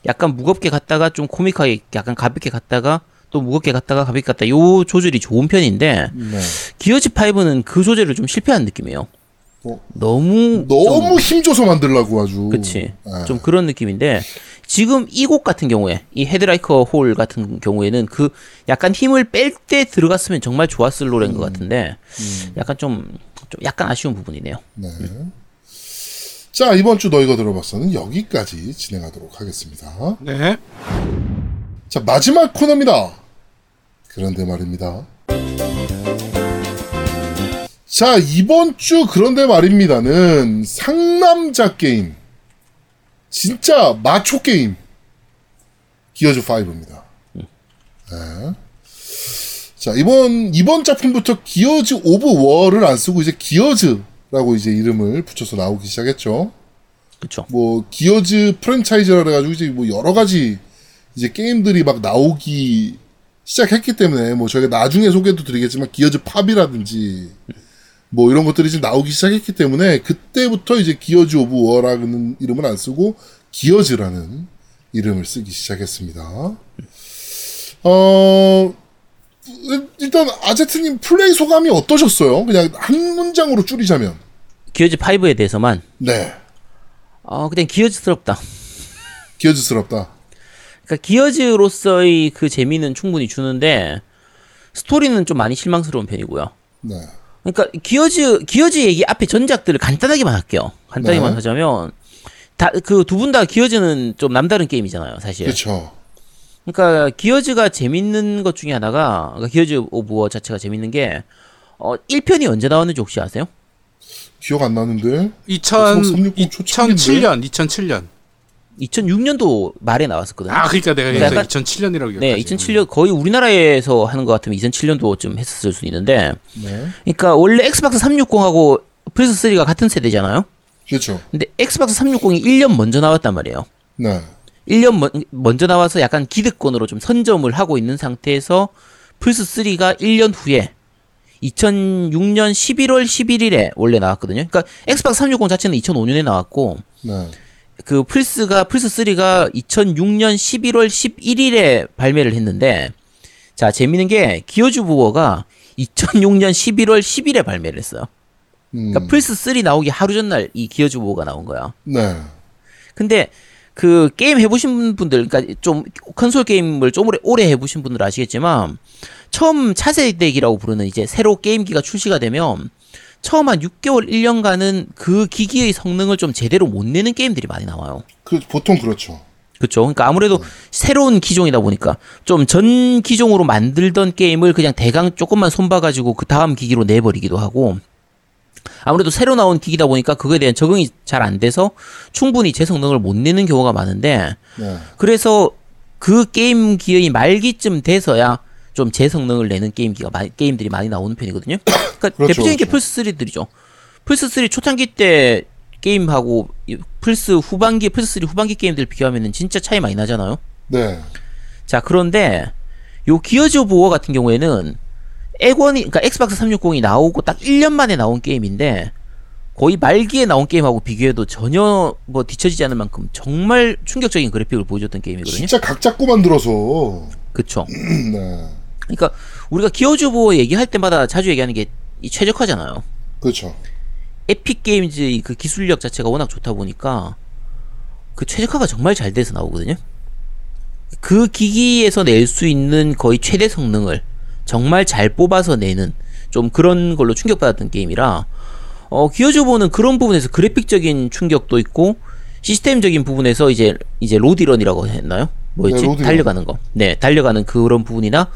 약간 무겁게 갔다가 좀 코믹하게 약간 가볍게 갔다가 또 무겁게 갔다가 가볍게 갔다 요 조절이 좋은 편인데 네. 기어즈 5는 그 조절을 좀 실패한 느낌이에요. 어, 너무 너무 힘줘서 만들라고 아주. 그치. 네. 좀 그런 느낌인데, 지금 이 곡 같은 경우에, 이 헤드라이커 홀 같은 경우에는 그 약간 힘을 뺄 때 들어갔으면 정말 좋았을 노래인 것 같은데, 약간 좀, 좀 약간 아쉬운 부분이네요. 네. 자, 이번 주 너희가 들어봤어는 여기까지 진행하도록 하겠습니다. 네. 자, 마지막 코너입니다. 그런데 말입니다. 자, 이번 주 그런데 말입니다는 상남자 게임. 진짜 마초 게임. Gears 5입니다. 네. 자, 이번, 이번 작품부터 Gears of War를 안 쓰고 이제 Gears라고 이제 이름을 붙여서 나오기 시작했죠. 그쵸. 뭐 Gears 프랜차이즈라 그래가지고 이제 뭐 여러 가지 이제 게임들이 막 나오기 시작했기 때문에 뭐 저희가 나중에 소개도 드리겠지만 Gears POP이라든지 뭐 이런 것들이 지금 나오기 시작했기 때문에 그때부터 이제 Gears of War라는 이름을 안 쓰고 Gears라는 이름을 쓰기 시작했습니다. 어 일단 아제트님 플레이 소감이 어떠셨어요? 그냥 한 문장으로 줄이자면 Gears 5에 대해서만, 네 어, 그냥 Gears스럽다. Gears스럽다. 그러니까 Gears로서의 그 재미는 충분히 주는데, 스토리는 좀 많이 실망스러운 편이고요. 네. 그러니까 Gears Gears 얘기 앞에 전작들을 간단하게만 할게요. 간단히만 네. 하자면 다 그 두 분 다 Gears는 좀 남다른 게임이잖아요, 사실. 그렇죠. 그러니까 Gears가 재밌는 것 중에 하나가 그러니까 Gears of War 자체가 재밌는 게 어, 1편이 언제 나왔는지 혹시 아세요? 기억 안 나는데 2000, 360 초창인데? 2007년, 2007년. 2006년도 말에 나왔었거든요. 아, 그러니까 내가 그러니까 그래서 약간- 2007년이라고 기억하지. 네, 2007년 거의 우리나라에서 하는 것 같으면 2007년도쯤 했었을 수 있는데, 네. 그러니까 원래 Xbox 360하고 플스 3가 같은 세대잖아요. 그렇죠. 근데 Xbox 360이 1년 먼저 나왔단 말이에요. 네. 1년 먼, 먼저 나와서 약간 기득권으로 좀 선점을 하고 있는 상태에서 플스 3가 1년 후에 2006년 11월 11일에 원래 나왔거든요. 그러니까 Xbox 360 자체는 2005년에 나왔고 네. 그 플스가 플스 3가 2006년 11월 11일에 발매를 했는데 자 재밌는 게 Gears of War가 2006년 11월 10일에 발매를 했어요. 음. 그러니까 플스 3 나오기 하루 전날 이 Gears of War가 나온 거야. 네. 근데 그 게임 해보신 분들, 그러니까 좀 컨솔 게임을 좀 오래 오래 해보신 분들 아시겠지만 처음 차세대기라고 부르는 이제 새로 게임기가 출시가 되면 처음 한 6개월 1년간은 그 기기의 성능을 좀 제대로 못 내는 게임들이 많이 나와요. 그 보통 그렇죠. 그렇죠. 그러니까 아무래도 새로운 기종이다 보니까 좀 전 기종으로 만들던 게임을 그냥 대강 조금만 손봐 가지고 그 다음 기기로 내버리기도 하고 아무래도 새로 나온 기기다 보니까 그거에 대한 적응이 잘 안 돼서 충분히 제 성능을 못 내는 경우가 많은데 네. 그래서 그 게임기의 말기쯤 돼서야 좀 제 성능을 내는 게임기가 많이, 게임들이 많이 나오는 편이거든요. 그러니까 그렇죠, 대표적인 게 그렇죠. 플스 3들이죠. 플스 3 초창기 때 게임하고 이 플스 후반기 플스 3 후반기 게임들 비교하면은 진짜 차이 많이 나잖아요. 네. 자 그런데 요 Gears of War 같은 경우에는 액원이 그러니까 Xbox 360이 나오고 딱 1년 만에 나온 게임인데 거의 말기에 나온 게임하고 비교해도 전혀 뭐 뒤처지지 않을 만큼 정말 충격적인 그래픽을 보여줬던 게임이거든요. 진짜 각 잡고 만들어서 그쵸. 네. 그러니까 우리가 Gears of War 얘기할 때마다 자주 얘기하는 게 이 최적화잖아요. 그렇죠. Epic Games의 그 기술력 자체가 워낙 좋다 보니까 그 최적화가 정말 잘 돼서 나오거든요. 그 기기에서 낼 수 있는 거의 최대 성능을 정말 잘 뽑아서 내는 좀 그런 걸로 충격받았던 게임이라 어 Gears of War는 그런 부분에서 그래픽적인 충격도 있고 시스템적인 부분에서 이제 이제 roadie run이라고 했나요? 뭐였지? 네. 달려가는 거. 네, 달려가는 그런 부분이나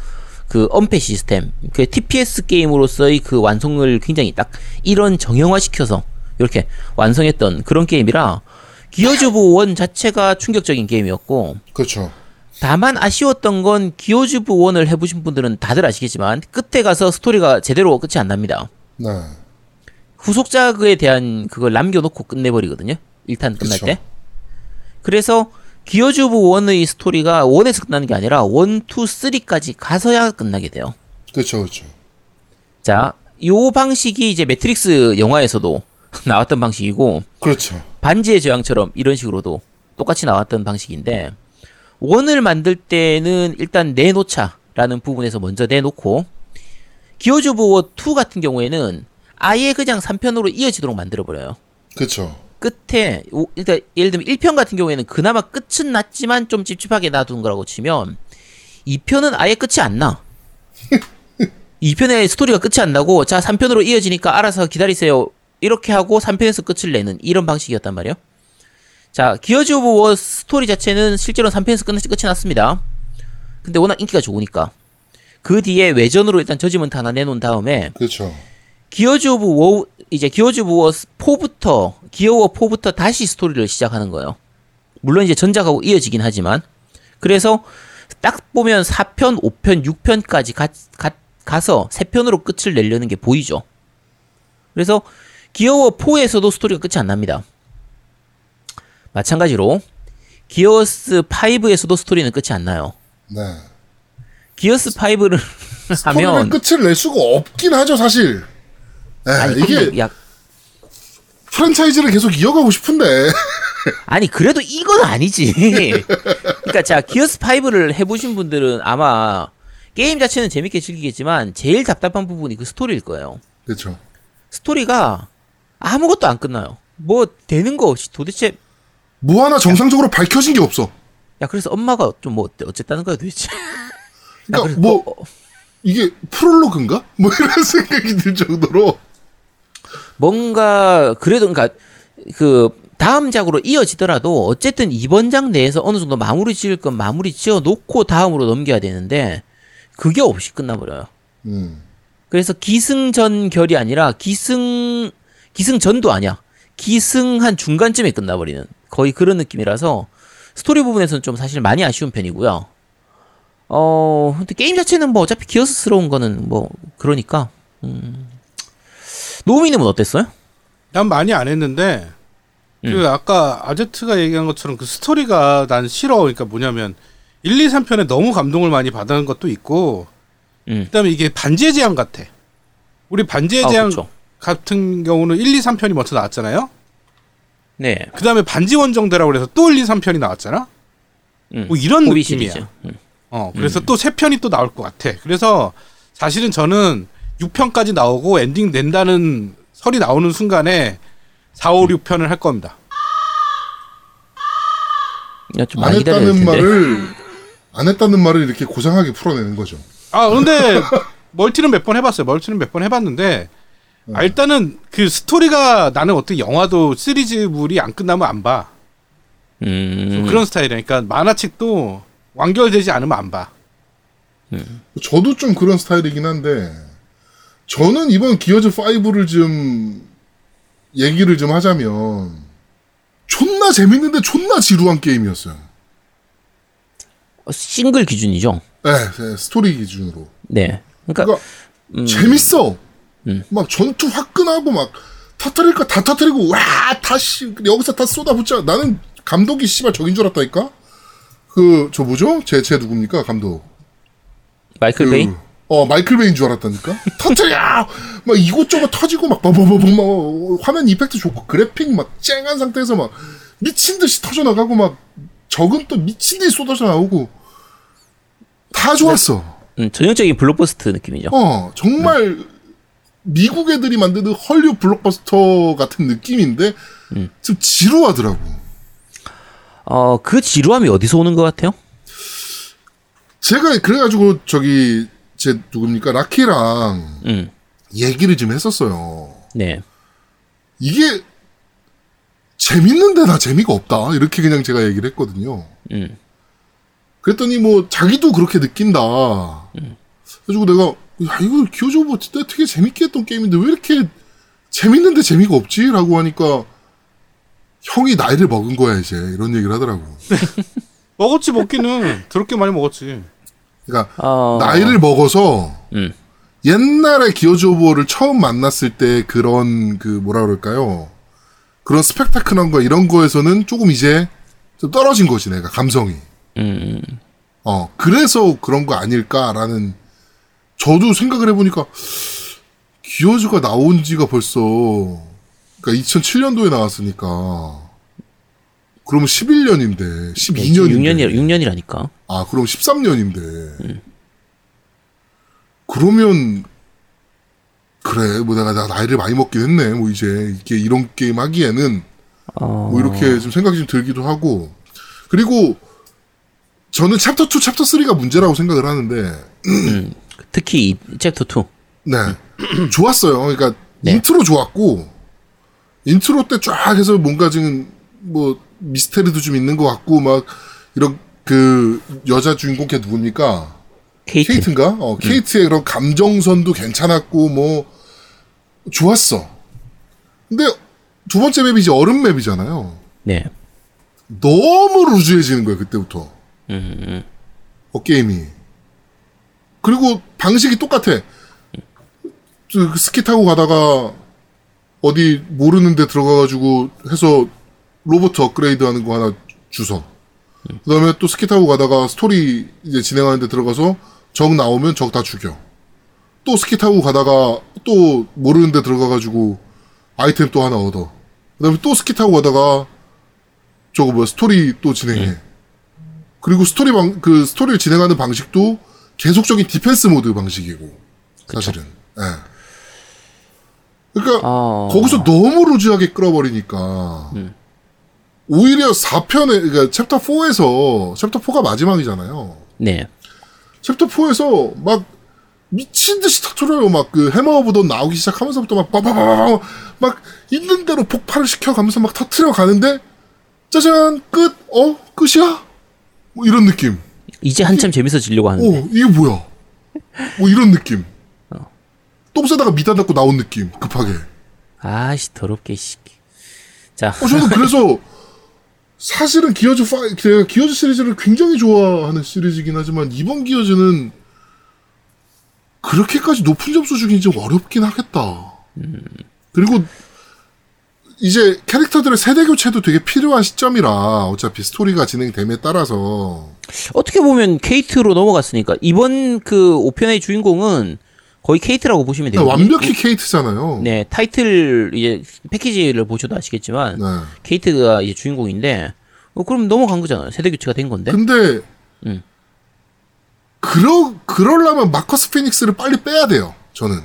그 엄폐 시스템, 그 TPS 게임으로서의 그 완성을 굉장히 딱 이런 정형화 시켜서 이렇게 완성했던 그런 게임이라 Gears of War 자체가 충격적인 게임이었고 그렇죠. 다만 아쉬웠던 건 Gears of War 1을 해보신 분들은 다들 아시겠지만 끝에 가서 스토리가 제대로 끝이 안 납니다. 네. 후속작에 대한 그걸 남겨놓고 끝내버리거든요. 1탄 끝날 그쵸. 때. 그래서 Gears of War 1의 스토리가 1에서 끝나는 게 아니라 1, 2, 3까지 가서야 끝나게 돼요. 그렇죠, 그렇죠. 자, 요 방식이 이제 매트릭스 영화에서도 나왔던 방식이고 그렇죠. 반지의 제왕처럼 이런 식으로도 똑같이 나왔던 방식인데 one을 만들 때는 일단 내놓자라는 부분에서 먼저 내놓고 Gears of War 2 같은 경우에는 아예 그냥 3편으로 이어지도록 만들어 버려요. 그렇죠. 끝에 오- 일단 예를 들면 1편 같은 경우에는 그나마 끝은 났지만 좀 찝찝하게 놔둔 거라고 치면 2편은 아예 끝이 안 나. 2편의 스토리가 끝이 안 나고 자 3편으로 이어지니까 알아서 기다리세요. 이렇게 하고 3편에서 끝을 내는 이런 방식이었단 말이에요. 자 Gears of War 스토리 자체는 실제로 3편에서 끝, 끝이 났습니다. 근데 워낙 인기가 좋으니까 그 뒤에 외전으로 일단 Judgment 하나 내놓은 다음에 그렇죠. Gears of War 이제 Gears of War 4부터 기어워 4부터 다시 스토리를 시작하는 거예요. 물론 이제 전작하고 이어지긴 하지만 그래서 딱 보면 4편, 5편, 6편까지 가, 가, 가 서 3편으로 끝을 내려는 게 보이죠. 그래서 기어워 4에서도 스토리가 끝이 안 납니다. 마찬가지로 기어스 5에서도 스토리는 끝이 안 나요. 네. 기어스 5를 스토리를 하면 끝을 낼 수가 없긴 하죠, 사실. 네, 아니 이게 야 프랜차이즈를 계속 이어가고 싶은데. 아니 그래도 이건 아니지. 그러니까 자 기어스 5를 해보신 분들은 아마 게임 자체는 재밌게 즐기겠지만 제일 답답한 부분이 그 스토리일 거예요. 그렇죠. 스토리가 아무것도 안 끝나요. 뭐 되는 거 없이 도대체 뭐 하나 정상적으로 밝혀진 게 없어. 야 그래서 엄마가 좀 뭐 어쨌다는 거야 도대체. 그러니까 뭐 어, 이게 프롤로그인가? 뭐 이런 생각이 들 정도로 뭔가 그래도 그러니까 그 다음 작으로 이어지더라도 어쨌든 이번 작 내에서 어느 정도 마무리 지을 건 마무리 지어 놓고 다음으로 넘겨야 되는데 그게 없이 끝나버려요. 음. 그래서 기승전결이 아니라 기승 기승전도 아니야. 기승한 중간쯤에 끝나버리는 거의 그런 느낌이라서 스토리 부분에서는 좀 사실 많이 아쉬운 편이고요. 어 근데 게임 자체는 뭐 어차피 기어스스러운 거는 뭐 그러니까 음. 노미님은 어땠어요? 난 많이 안 했는데 음. 그 아까 아제트가 얘기한 것처럼 그 스토리가 난 싫어. 그러니까 뭐냐면 1, 2, 3편에 너무 감동을 많이 받은 것도 있고 음. 그다음에 이게 반지의 제왕 같아. 우리 반지의 아, 제왕 그쵸. 같은 경우는 1, 2, 3편이 먼저 나왔잖아요. 네. 그다음에 반지 원정대라고 그래서 또 1, 2, 3편이 나왔잖아. 음. 뭐 이런 느낌이야. 음. 어, 그래서 또 세 편이 또 나올 것 같아. 그래서 사실은 저는 6편까지 나오고 엔딩 낸다는 설이 나오는 순간에 4, 5, 6편을 할 겁니다. 야, 좀 안 많이 기다려야 될 했다는 텐데. 말을 안 했다는 말을 이렇게 고상하게 풀어내는 거죠. 아, 근데 멀티는 몇 번 해봤어요. 멀티는 몇 번 해봤는데 아, 일단은 그 스토리가 나는 어떻게 영화도 시리즈물이 안 끝나면 안 봐. 음. 그런 스타일이야. 그러니까 만화책도 완결되지 않으면 안 봐. 저도 좀 그런 스타일이긴 한데 저는 이번 Gears 5를 좀 얘기를 좀 하자면 존나 재밌는데 존나 지루한 게임이었어요. 어, 싱글 기준이죠. 네, 네, 스토리 기준으로. 네. 그러니까 그러니까 음. 재밌어. 음. 막 전투 화끈하고 막 터트릴 거다 터트리고 와 다시 여기서 다 쏟아붓자. 나는 감독이 씨발 적인 줄 알았다니까. 그 저 뭐죠? 제제 누굽니까 감독? 마이클 베이. 그, 어 마이클 베인 줄 알았다니까. 터트려. 막 이곳저곳 터지고 막 버버버버 막 화면 effect 좋고 그래픽 막 쨍한 상태에서 막 미친 듯이 터져 나가고 막 적은 또 미친 듯이 쏟아져 나오고 다 좋았어. 음, 전형적인 블록버스트 느낌이죠. 어, 정말 미국 애들이 만드는 헐리우드 블록버스터 같은 느낌인데 좀 지루하더라고. 어, 그 지루함이 어디서 오는 것 같아요? 제가 그래가지고 저기 제 누굽니까 라키랑 음, 얘기를 좀 했었어요. 네. 이게 재밌는데 나 재미가 없다 이렇게 그냥 제가 얘기를 했거든요. 음, 그랬더니 뭐 자기도 그렇게 느낀다. 그래가지고 내가 야 기어 오브 진짜 되게 재밌게 했던 게임인데 왜 이렇게 재밌는데 재미가 없지? 라고 하니까 형이 나이를 먹은 거야 이제 이런 얘기를 하더라고. 먹었지 먹기는 더럽게 많이 먹었지. 그러니까 어, 나이를 먹어서 음. 옛날에 기어즈 오브 워를 처음 만났을 때 그런 그 뭐라 그럴까요? 그런 스펙타클한 거 이런 거에서는 조금 이제 좀 떨어진 거지 내가 감성이. 음, 어 그래서 그런 거 아닐까라는 저도 생각을 해보니까 기어즈가 나온 지가 벌써 그러니까 2007년도에 나왔으니까 그러면 11년인데 12년인데 6년이 6년이라니까. 아, 그럼 13년인데. 그러면, 그래, 뭐 내가 나 나이를 많이 먹긴 했네. 뭐 이제, 이게 이런 게임 하기에는, 어, 뭐 이렇게 좀 생각이 좀 들기도 하고. 그리고, 저는 챕터 2, 챕터 3가 문제라고 생각을 하는데, 특히 이 챕터 2. 네. 좋았어요. 그러니까, 네. 인트로 좋았고, 인트로 때 쫙 해서 뭔가 지금, 뭐, 미스테리도 좀 있는 것 같고, 막, 이런, 그, 여자 주인공 걔 누굽니까? 케이트. 케이트인가? 어, 케이트의 그런 감정선도 괜찮았고, 뭐, 좋았어. 근데, 두 번째 map이 이제 얼음 map이잖아요. 네. 너무 loose해지는 거예요, 그때부터. 음, 어, 게임이. 그리고 방식이 똑같아. 스키 타고 가다가, 어디 모르는 데 들어가가지고 해서 로봇 업그레이드 하는 거 하나 주서. 그 다음에 또 스키 타고 가다가 스토리 이제 진행하는 데 들어가서 적 나오면 적 다 죽여. 또 스키 타고 가다가 또 모르는 데 들어가가지고 아이템 또 하나 얻어. 그 다음에 또 스키 타고 가다가 저거 뭐야 스토리 또 진행해. 그리고 스토리 방, 그 스토리를 진행하는 방식도 계속적인 defense mode 방식이고. 사실은. 예. 그러니까 어. 거기서 너무 loose하게 끌어버리니까 오히려 4편에 그러니까 챕터 4에서 챕터 4가 마지막이잖아요. 네. 챕터 4에서 막 미친 듯이 터트려요. 막 그 Hammer of Dawn 나오기 시작하면서부터 막 빠바바바 막 있는 대로 폭발을 시켜가면서 막 터트려 가는데 짜잔 끝. 어 끝이야? 뭐 이런 느낌. 이제 한참 재밌어지려고 하는데. 오 이게 뭐야? 뭐 이런 느낌. 똥 싸다가 미다 닫고 나온 느낌. 급하게. 아씨 더럽게 씨. 자, 어, 저는 그래서 사실은 기어즈 5, 제가 기어즈 시리즈를 굉장히 좋아하는 시리즈이긴 하지만 이번 기어즈는 그렇게까지 높은 점수 주긴 좀 어렵긴 하겠다. 그리고 이제 캐릭터들의 세대 교체도 되게 필요한 시점이라 어차피 스토리가 진행됨에 따라서 어떻게 보면 케이트로 넘어갔으니까 이번 그 5편의 주인공은 거의 케이트라고 보시면 돼요. 그냥 완벽히 케이트잖아요. 네, 타이틀 이제 패키지를 보셔도 아시겠지만 네. 케이트가 이제 주인공인데 어, 그럼 넘어간 거잖아요. 세대 교체가 된 건데. 근데 음. 그러 그러려면 마커스 피닉스를 빨리 빼야 돼요. 저는.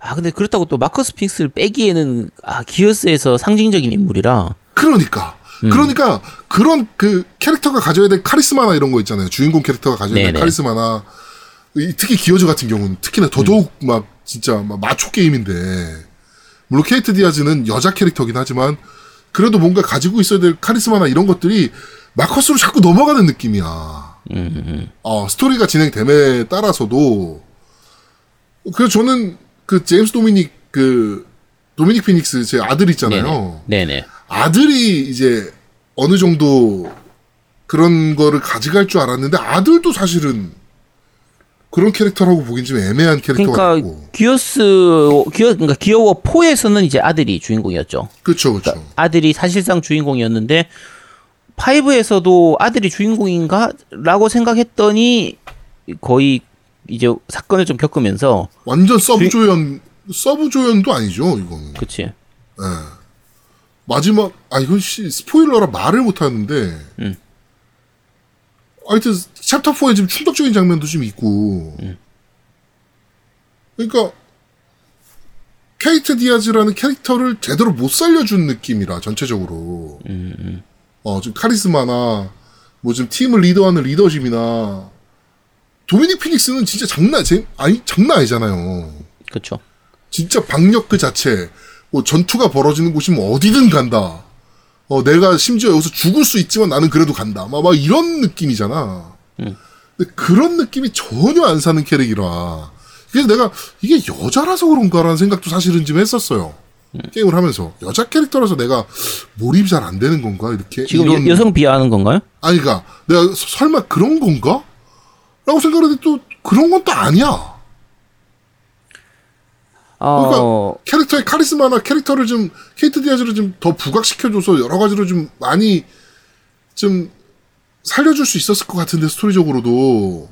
아 근데 그렇다고 또 마커스 피닉스를 빼기에는 아 기어스에서 상징적인 인물이라 그러니까. 음. 그러니까 그런 그 캐릭터가 가져야 될 카리스마나 이런 거 있잖아요. 주인공 캐릭터가 가져야 될. 카리스마나 이- 특히 기어즈 같은 경우는 특히나 더더욱 음. 막 진짜 막 마초 게임인데 물론 케이트 디아즈는 여자 캐릭터긴 하지만 그래도 뭔가 가지고 있어야 될 카리스마나 이런 것들이 마커스로 자꾸 넘어가는 느낌이야. 음, 어, 스토리가 진행됨에 따라서도 그래서 저는 그 제임스 도미닉 그 도미닉 피닉스 제 아들 있잖아요. 네네. 네네. 아들이 이제 어느 정도 그런 거를 가져갈 줄 알았는데 아들도 사실은 그런 캐릭터라고 보긴 좀 애매한 캐릭터 그러니까 같고. 기어스 기어 그러니까 기어워 4에서는 이제 아들이 주인공이었죠. 그렇죠, 그렇죠. 아들이 사실상 주인공이었는데 5에서도 아들이 주인공인가라고 생각했더니 거의 이제 사건을 좀 겪으면서 완전 sub 조연 sub 조연도 아니죠, 이거는. 그치 예. 마지막 아 이건 씨 스포일러라 말을 못 하는데. 음. 하여튼 챕터 4에 지금 충격적인 장면도 좀 있고. 그러니까 케이트 디아즈라는 캐릭터를 제대로 못 살려준 느낌이라 전체적으로. 어, 좀 카리스마나 뭐 좀 팀을 리더하는 리더십이나 도미닉 피닉스는 진짜 장난 제 아니 장난 아니잖아요. 그쵸 진짜 박력 그 자체. 뭐 전투가 벌어지는 곳이면 어디든 간다. 어, 내가 심지어 여기서 죽을 수 있지만 나는 그래도 간다. 막, 막 이런 느낌이잖아. 근데 그런 느낌이 전혀 안 사는 캐릭이라. 그래서 내가 이게 여자라서 그런가라는 생각도 사실은 좀 했었어요. 게임을 하면서 여자 캐릭터라서 내가 몰입이 잘 안 되는 건가 이렇게 지금 이런- 여, 여성 비하하는 건가요? 아니 그러니까 내가 서- 설마 그런 건가? 라고 생각하는데 또 그런 건 또 아니야. 어, 캐릭터의 카리스마나 캐릭터를 좀 케이트 디아즈를 좀 더 부각시켜줘서 여러 가지로 좀 많이 좀 살려줄 수 있었을 것 같은데 스토리적으로도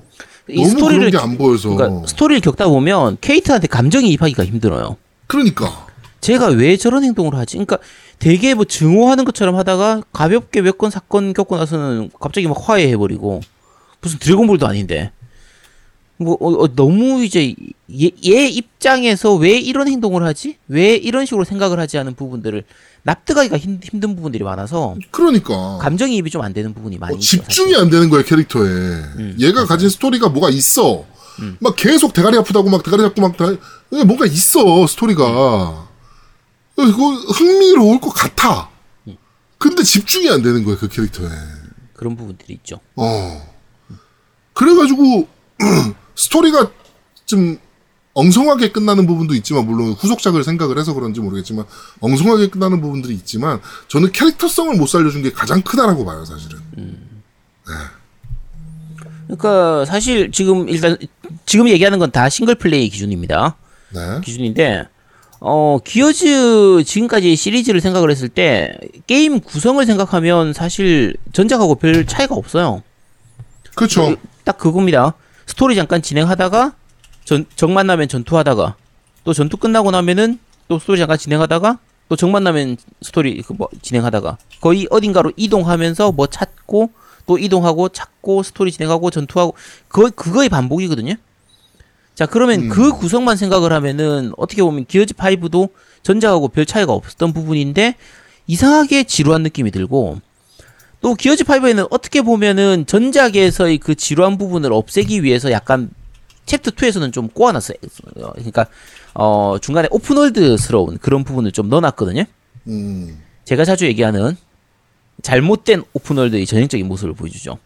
이 너무 스토리를 그런 게 안 보여서 그러니까 스토리를 겪다 보면 케이트한테 감정이 입하기가 힘들어요. 그러니까 제가 왜 저런 행동을 하지? 그러니까 되게 뭐 증오하는 것처럼 하다가 가볍게 몇 건 사건 겪고 나서는 갑자기 막 화해해버리고 무슨 드래곤볼도 아닌데 뭐 어, 어, 너무 이제 얘, 얘 입장에서 왜 이런 행동을 하지? 왜 이런 식으로 생각을 하지 않은 부분들을 납득하기가 힘, 힘든 부분들이 많아서 그러니까. 감정이입이 좀 안 되는 부분이 많이 어, 집중이 사실. 안 되는 거야 캐릭터에. 음, 얘가 가진 스토리가 뭐가 있어. 막 계속 대가리 아프다고 막 대가리 잡고 막 다, 뭔가 있어 스토리가. 그거 흥미로울 것 같아. 음. 근데 집중이 안 되는 거야 그 캐릭터에. 그런 부분들이 있죠. 어. 그래가지고 스토리가 좀 엉성하게 끝나는 부분도 있지만 물론 후속작을 생각을 해서 그런지 모르겠지만 엉성하게 끝나는 부분들이 있지만 저는 캐릭터성을 못 살려준 게 가장 크다라고 봐요 사실은 그러니까 사실 지금 일단 지금 얘기하는 건 다 싱글 플레이 기준입니다. 네 기준인데 어 기어즈 지금까지 시리즈를 생각을 했을 때 게임 구성을 생각하면 사실 전작하고 별 차이가 없어요. 그렇죠 딱 그겁니다. 스토리 잠깐 진행하다가 전, 적 만나면 전투하다가 또 전투 끝나고 나면은 또 스토리 잠깐 진행하다가 또 적 만나면 스토리 그 뭐 진행하다가 거의 어딘가로 이동하면서 뭐 찾고 또 이동하고 찾고 스토리 진행하고 전투하고 거의 그거의 반복이거든요. 자 그러면 그 구성만 생각을 하면은 어떻게 보면 기어즈 5도 전작하고 별 차이가 없었던 부분인데 이상하게 지루한 느낌이 들고 또 기어즈 5에는 어떻게 보면은 전작에서의 그 지루한 부분을 없애기 위해서 약간 챕터 2에서는 좀 꼬아놨어요. 그러니까 어 중간에 open world스러운 그런 부분을 좀 넣어놨거든요. 음 제가 자주 얘기하는 잘못된 open world의 전형적인 모습을 보여주죠.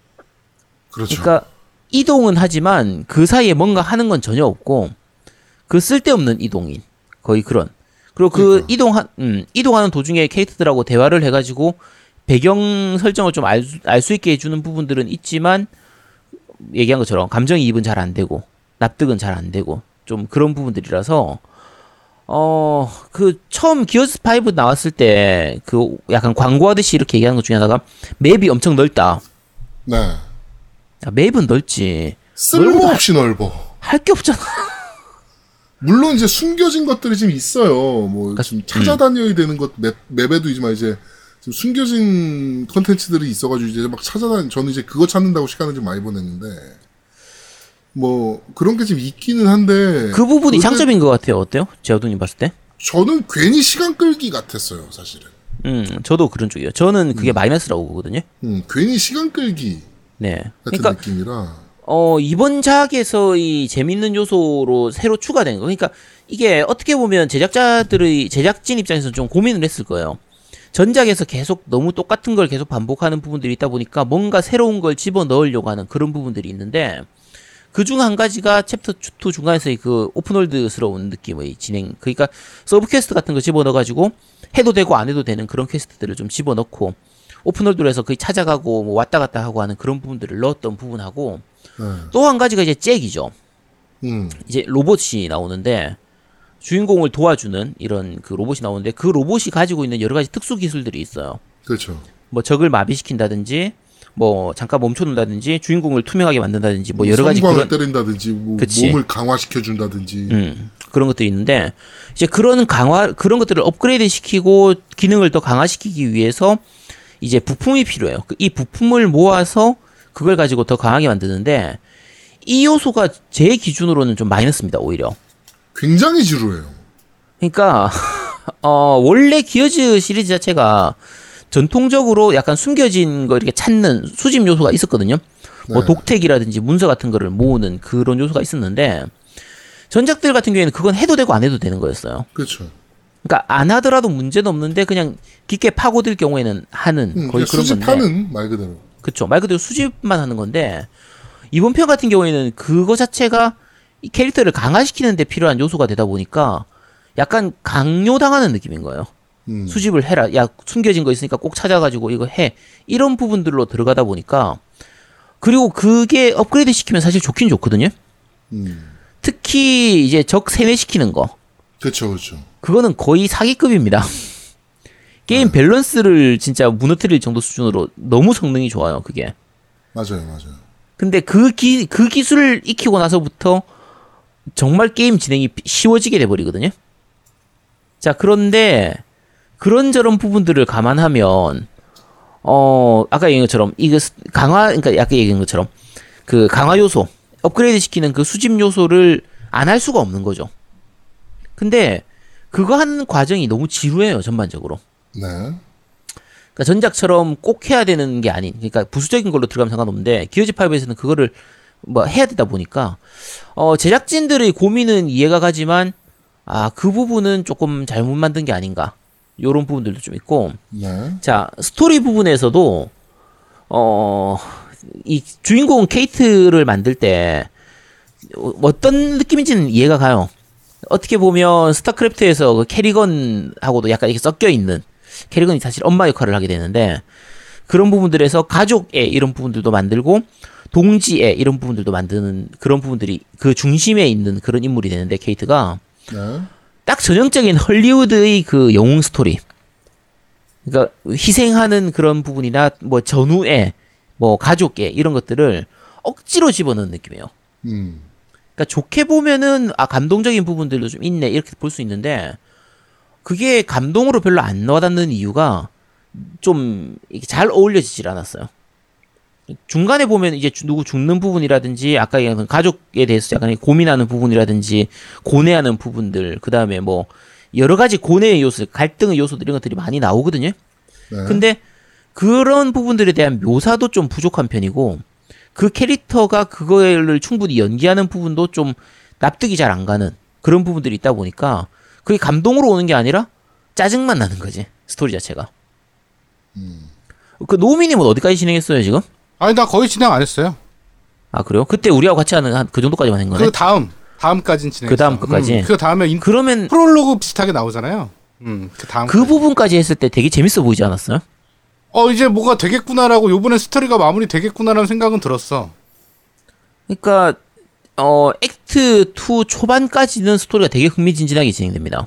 그렇죠 그러니까 이동은 하지만 그 사이에 뭔가 하는 건 전혀 없고 그 쓸데없는 이동인 거의 그런 그리고 그 그러니까. 이동한 음, 이동하는 도중에 캐릭터들하고 대화를 해가지고 배경 설정을 좀 알 수 있게 해주는 부분들은 있지만 얘기한 것처럼 감정이입은 잘 안 되고 납득은 잘 안 되고 좀 그런 부분들이라서 어 그 처음 기어스 5 나왔을 때 그 약간 광고하듯이 이렇게 얘기하는 것 중에 하나가 맵이 엄청 넓다. 네 야, 맵은 넓지. 쓸모없이 넓어 할 게 없잖아. 물론 이제 숨겨진 것들이 지금 있어요. 뭐 그러니까 지금 찾아다녀야 되는 것 맵, 맵에도 있지만 이제 지금 숨겨진 컨텐츠들이 있어가지고 이제 막 찾아다니. 저는 이제 그거 찾는다고 시간을 좀 많이 보냈는데 뭐 그런 게 좀 있기는 한데 그 부분이 장점인 것 같아요. 어때요? 제어도님 봤을 때? 저는 괜히 시간 끌기 같았어요, 사실은. 음, 저도 그런 쪽이에요. 저는 그게 마이너스라고 보거든요. 음, 괜히 시간 끌기 네. 같은 그러니까 느낌이라. 어, 이번 작에서의 재밌는 요소로 새로 추가된 거. 그러니까 이게 어떻게 보면 제작자들의 제작진 입장에서 좀 고민을 했을 거예요. 전작에서 계속 너무 똑같은 걸 계속 반복하는 부분들이 있다 보니까 뭔가 새로운 걸 집어 넣으려고 하는 그런 부분들이 있는데 그 중 한 가지가 챕터 2 중간에서의 그 open world스러운 느낌의 진행. 그러니까 sub quest 같은 거 집어 넣어 가지고 해도 되고 안 해도 되는 그런 quest들을 좀 집어 넣고 open world로 해서 거의 찾아가고 뭐 왔다 갔다 하고 하는 그런 부분들을 넣었던 부분하고 네. 또한 가지가 이제 잭이죠. 음, 이제 로봇이 나오는데 주인공을 도와주는 이런 그 로봇이 나오는데 그 로봇이 가지고 있는 여러 가지 특수 기술들이 있어요. 그렇죠. 뭐 적을 마비시킨다든지 뭐 잠깐 멈춰놓는다든지 주인공을 투명하게 만든다든지 뭐 여러 가지 그런 때린다든지, 뭐. 몸을 강화시켜 준다든지. 음, 그런 것들이 있는데 이제 그런 강화 그런 것들을 업그레이드 시키고 기능을 더 강화시키기 위해서 이제 부품이 필요해요. 그이 부품을 모아서 그걸 가지고 더 강하게 만드는데 이 요소가 제 기준으로는 좀 마이너스입니다. 오히려. 굉장히 지루해요. 그러니까 어 원래 기어즈 시리즈 자체가 전통적으로 약간 숨겨진 거 이렇게 찾는 수집 요소가 있었거든요. 뭐 네. 독택이라든지 문서 같은 거를 모으는 그런 요소가 있었는데 전작들 같은 경우에는 그건 해도 되고 안 해도 되는 거였어요. 그렇죠. 그러니까 안 하더라도 문제는 없는데 그냥 깊게 파고들 경우에는 하는 음, 거의 그런 건데. 수집하는 말 그대로. 그쵸. 말 그대로 수집만 하는 건데, 이번 편 같은 경우에는 그거 자체가 이 캐릭터를 강화시키는 데 필요한 요소가 되다 보니까, 약간 강요당하는 느낌인 거예요. 음. 수집을 해라. 야, 숨겨진 거 있으니까 꼭 찾아가지고 이거 해. 이런 부분들로 들어가다 보니까 그리고 그게 업그레이드 시키면 사실 좋긴 좋거든요. 음. 특히 이제 적 세뇌시키는 거. 그렇죠, 그렇죠. 그거는 거의 사기급입니다. 게임 밸런스를 진짜 무너뜨릴 정도 수준으로 너무 성능이 좋아요, 그게. 맞아요, 맞아요. 근데 그 기, 그 기술을 익히고 나서부터 정말 게임 진행이 쉬워지게 돼버리거든요. 자, 그런데 그런저런 부분들을 감안하면, 어, 아까 얘기한 것처럼, 이거 스- 강화, 그러니까 아까 얘기한 것처럼, 그 강화 요소, 업그레이드 시키는 그 수집 요소를 안 할 수가 없는 거죠. 근데 그거 하는 과정이 너무 지루해요, 전반적으로. 네. 그러니까 전작처럼 꼭 해야 되는 게 아닌, 그러니까 부수적인 걸로 들어가면 상관없는데 기어즈 5에서는 그거를 뭐 해야 되다 보니까 어 제작진들의 고민은 이해가 가지만 아 그 부분은 조금 잘못 만든 게 아닌가 요런 부분들도 좀 있고 네. 자 스토리 부분에서도 어 이 주인공 케이트를 만들 때 어, 어떤 느낌인지는 이해가 가요. 어떻게 보면 스타크래프트에서 그 캐리건하고도 약간 이렇게 섞여 있는 캐리건이 사실 엄마 역할을 하게 되는데 그런 부분들에서 가족의 이런 부분들도 만들고 동지의 이런 부분들도 만드는 그런 부분들이 그 중심에 있는 그런 인물이 되는데 케이트가 네. 딱 전형적인 헐리우드의 그 영웅 스토리. 그러니까 희생하는 그런 부분이나 뭐 전우애, 뭐 가족애 이런 것들을 억지로 집어넣은 느낌이에요. 음. 그러니까 좋게 보면은 아 감동적인 부분들도 좀 있네 이렇게 볼 수 있는데 그게 감동으로 별로 안 와닿는 이유가 좀 이게 잘 어울려지질 않았어요. 중간에 보면 이제 주- 누구 죽는 부분이라든지 아까 얘기한 가족에 대해서 약간 고민하는 부분이라든지 고뇌하는 부분들 그 다음에 뭐 여러 가지 고뇌의 요소, 갈등의 요소들 이런 것들이 많이 나오거든요. 네. 근데 그런 부분들에 대한 묘사도 좀 부족한 편이고 그 캐릭터가 그거를 충분히 연기하는 부분도 좀 납득이 잘 안 가는 그런 부분들이 있다 보니까 그게 감동으로 오는 게 아니라 짜증만 나는 거지 스토리 자체가. 그 노미님은 어디까지 진행했어요 지금? 아니 나 거의 진행 안 했어요. 아 그래요? 그때 우리하고 같이 하는 한 그 정도까지만 한 거네. 그 다음 다음까지는 진행. 그 다음 끝까지? 그 다음에 인, 그러면 프롤로그 비슷하게 나오잖아요. 음, 그 다음. 그 부분까지 했을 때 되게 재밌어 보이지 않았어요? 어 이제 뭐가 되겠구나라고 요번에 스토리가 마무리 되겠구나라는 생각은 들었어. 그러니까 어 act 2 초반까지는 스토리가 되게 흥미진진하게 진행됩니다.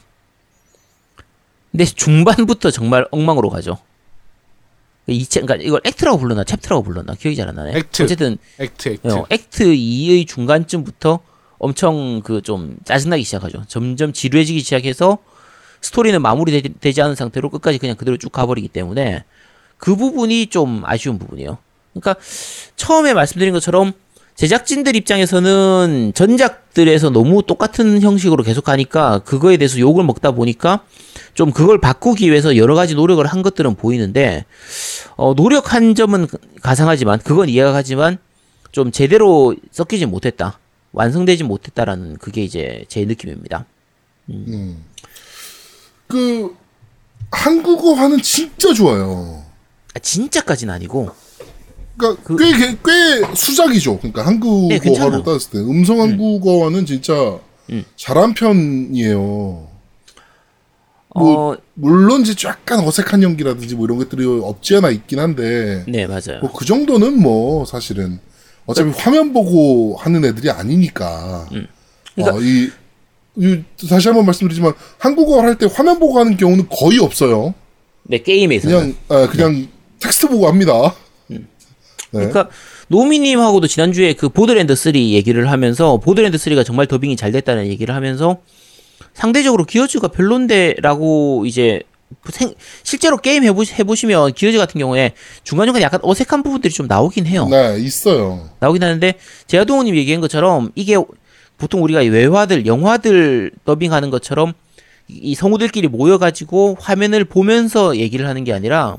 근데 중반부터 정말 엉망으로 가죠. 이 챕- 그러니까 이걸 act라고 불렀나 chapter라고 불렀나 기억이 잘 안 나네. act. 어쨌든 act act. 어, act 2의 중간쯤부터 엄청 그 좀 짜증나기 시작하죠. 점점 지루해지기 시작해서 스토리는 마무리되지 않은 상태로 끝까지 그냥 그대로 쭉 가버리기 때문에 그 부분이 좀 아쉬운 부분이에요. 그러니까 처음에 말씀드린 것처럼 제작진들 입장에서는 전작들에서 너무 똑같은 형식으로 계속 가니까 그거에 대해서 욕을 먹다 보니까 좀 그걸 바꾸기 위해서 여러 가지 노력을 한 것들은 보이는데 어, 노력한 점은 가상하지만 그건 이해가 가지만 좀 제대로 섞이지 못했다. 완성되지 못했다라는 그게 이제 제 느낌입니다. 그 한국어화는 진짜 좋아요. 아, 진짜까지는 아니고 그러니까 그- 꽤, 수작이죠. 그러니까 네, 괜찮아요. 한국어화로 따졌을 때 음성 한국어화는 진짜 음. 잘한 편이에요. 뭐- 어, 물론 이제 약간 어색한 연기라든지 뭐 이런 것들이 없지 않아 있긴 한데 네 맞아요. 뭐 그 정도는 뭐 사실은 어차피 화면 보고 하는 애들이 아니니까. 그러니까- 어, 이, 이 다시 한번 말씀드리지만 한국어를 할때 화면 보고 하는 경우는 거의 없어요. 네 게임에서는 그냥 아, 그냥 텍스트 보고 합니다. 네. 그러니까 노미님하고도 지난주에 그 보드랜드 3 얘기를 하면서 보드랜드 3가 정말 더빙이 잘 됐다는 얘기를 하면서 상대적으로 기어즈가 별론데라고 이제 생- 실제로 게임 해보, 해보시면 기어즈 같은 경우에 중간중간 약간 어색한 부분들이 좀 나오긴 해요. 네, 있어요. 나오긴 하는데 제아동우님 얘기한 것처럼 이게 보통 우리가 외화들 영화들 더빙하는 것처럼 이- 이 성우들끼리 모여가지고 화면을 보면서 얘기를 하는 게 아니라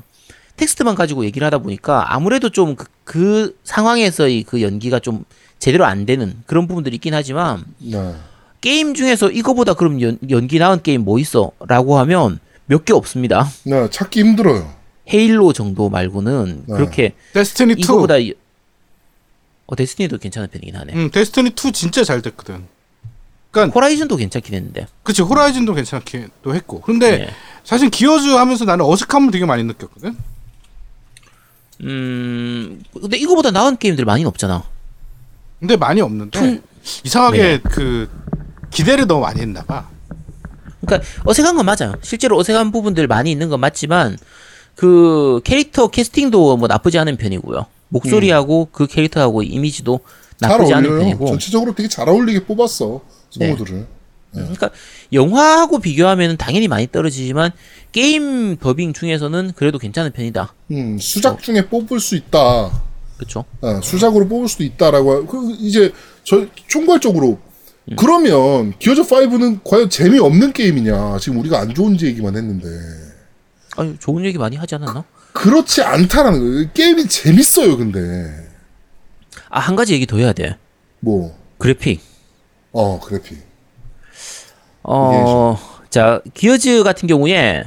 텍스트만 가지고 얘기를 하다 보니까 아무래도 좀그 상황에서의 그 연기가 좀 제대로 안 되는 그런 부분들이 있긴 하지만 네. 게임 중에서 이거보다 그럼 연, 연기 나은 게임 뭐 있어? 라고 하면 몇 개 없습니다. 네, 찾기 힘들어요. 헤일로 정도 말고는 네. 그렇게 데스티니 2. 이거보다 이- 어 데스티니도 괜찮은 편이긴 하네. 음, 데스티니 2 진짜 잘 됐거든. 그러니까 호라이즌도 괜찮긴 했는데. 그치 호라이즌도 괜찮기도 했고. 근데 네. 사실 기어즈 하면서 나는 어색함을 되게 많이 느꼈거든. 음, 근데 이거보다 나은 게임들 많이 없잖아. 근데 많이 없는데 퉁- 이상하게 네. 그 기대를 너무 많이 했나 봐. 그러니까 어색한 건 맞아요. 실제로 어색한 부분들 많이 있는 건 맞지만 그 캐릭터 캐스팅도 뭐 나쁘지 않은 편이고요. 목소리하고 그 캐릭터하고 이미지도 잘 나쁘지 않은 어울려요. 편이고. 전체적으로 되게 잘 어울리게 뽑았어 성우들을. 그러니까 영화하고 비교하면 당연히 많이 떨어지지만 게임 더빙 중에서는 그래도 괜찮은 편이다. 음, 수작 중에 뽑을 수 있다. 그렇죠? 어, 수작으로 뽑을 수도 있다라고. 하- 그 이제 저 총괄적으로 음. 그러면 기어즈 5는 과연 재미 없는 게임이냐? 지금 우리가 안 좋은지 얘기만 했는데 아니 좋은 얘기 많이 하지 않았나? 그 렇지 않다라는 거예요. 게임이 재밌어요, 근데 아 한 가지 얘기 더 해야 돼. 뭐, 그래픽. 어 그래픽. 어, 자 기어즈 같은 경우에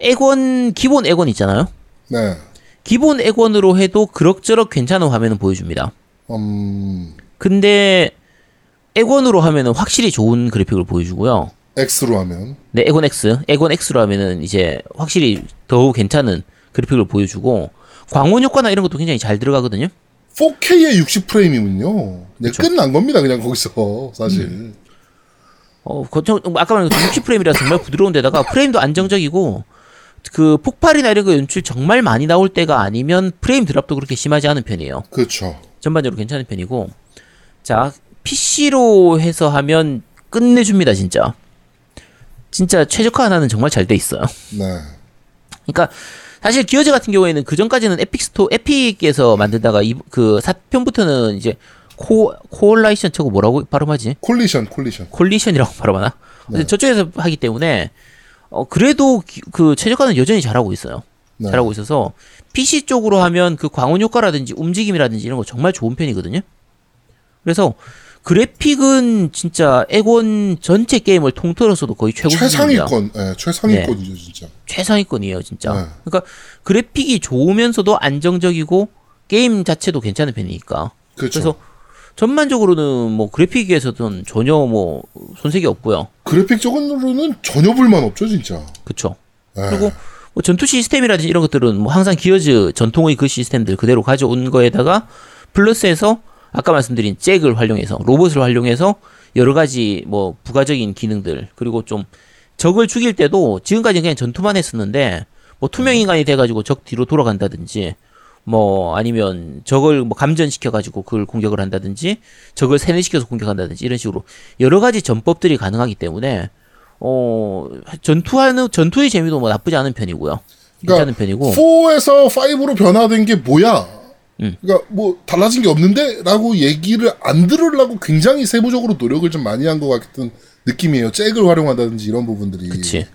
액원 기본 액원 있잖아요. 네, 기본 액원으로 해도 그럭저럭 괜찮은 화면은 보여줍니다. 음, 근데 액원으로 하면은 확실히 좋은 그래픽을 보여주고요. X로 하면 네, 액원 X, 액원 X로 하면은 이제 확실히 더 괜찮은 그래픽을 보여주고 광원 효과나 이런 것도 굉장히 잘 들어가거든요. 4K에 60 프레임이면요. 그냥 끝난 겁니다, 그냥 거기서 사실. 음. 어, 거쳐, 아까 말한 60프레임이라 정말 부드러운 데다가 프레임도 안정적이고 그 폭발이나 이런 거 연출 정말 많이 나올 때가 아니면 프레임 드랍도 그렇게 심하지 않은 편이에요. 그렇죠. 전반적으로 괜찮은 편이고 자 PC로 해서 하면 끝내줍니다 진짜 진짜 최적화 하나는 정말 잘 돼 있어요 네, 그러니까 사실 기어즈 같은 경우에는 그 전까지는 에픽 스토 에픽에서 만들다가 이, 그 4편부터는 이제 코 코올라이션 저거 뭐라고 발음하지 콜리션, 콜리션. 콜리션이라고 발음하나 어쨌든 저쪽에서 하기 때문에 어 그래도 기- 그 최적화는 여전히 잘하고 있어요 네. 잘하고 있어서 PC 쪽으로 하면 그 광원 효과라든지 움직임이라든지 이런 거 정말 좋은 편이거든요. 그래서 그래픽은 진짜 액원 전체 게임을 통틀어서도 거의 최고. 최상위권, 예, 최상위권이죠, 진짜. 최상위권이에요, 진짜. 네. 그러니까 그래픽이 좋으면서도 안정적이고 게임 자체도 괜찮은 편이니까. 그렇죠. 그래서 전반적으로는 뭐 그래픽에서는 전혀 뭐 손색이 없고요. 그래픽 적으로는 전혀 불만 없죠, 진짜. 그렇죠. 예. 그리고 뭐 전투 시스템이라든지 이런 것들은 뭐 항상 기어즈 전통의 그 시스템들 그대로 가져온 거에다가 플러스해서 아까 말씀드린 잭을 활용해서 로봇을 활용해서 여러 가지 뭐 부가적인 기능들 그리고 좀 적을 죽일 때도 지금까지 그냥 전투만 했었는데 뭐 투명 인간이 돼가지고 적 뒤로 돌아간다든지 뭐 아니면 적을 뭐 감전시켜 가지고 그걸 공격을 한다든지 적을 세뇌시켜서 공격한다든지 이런 식으로 여러 가지 전법들이 가능하기 때문에 어 전투하는 전투의 재미도 뭐 나쁘지 않은 편이고요. 괜찮은 편이고 4에서 5로 변화된 게 뭐야? 음. 그러니까 뭐 달라진 게 없는데? 라고 얘기를 안 들으려고 굉장히 세부적으로 노력을 좀 많이 한 것 같은 느낌이에요. 잭을 활용한다든지 이런 부분들이. 그치. 예,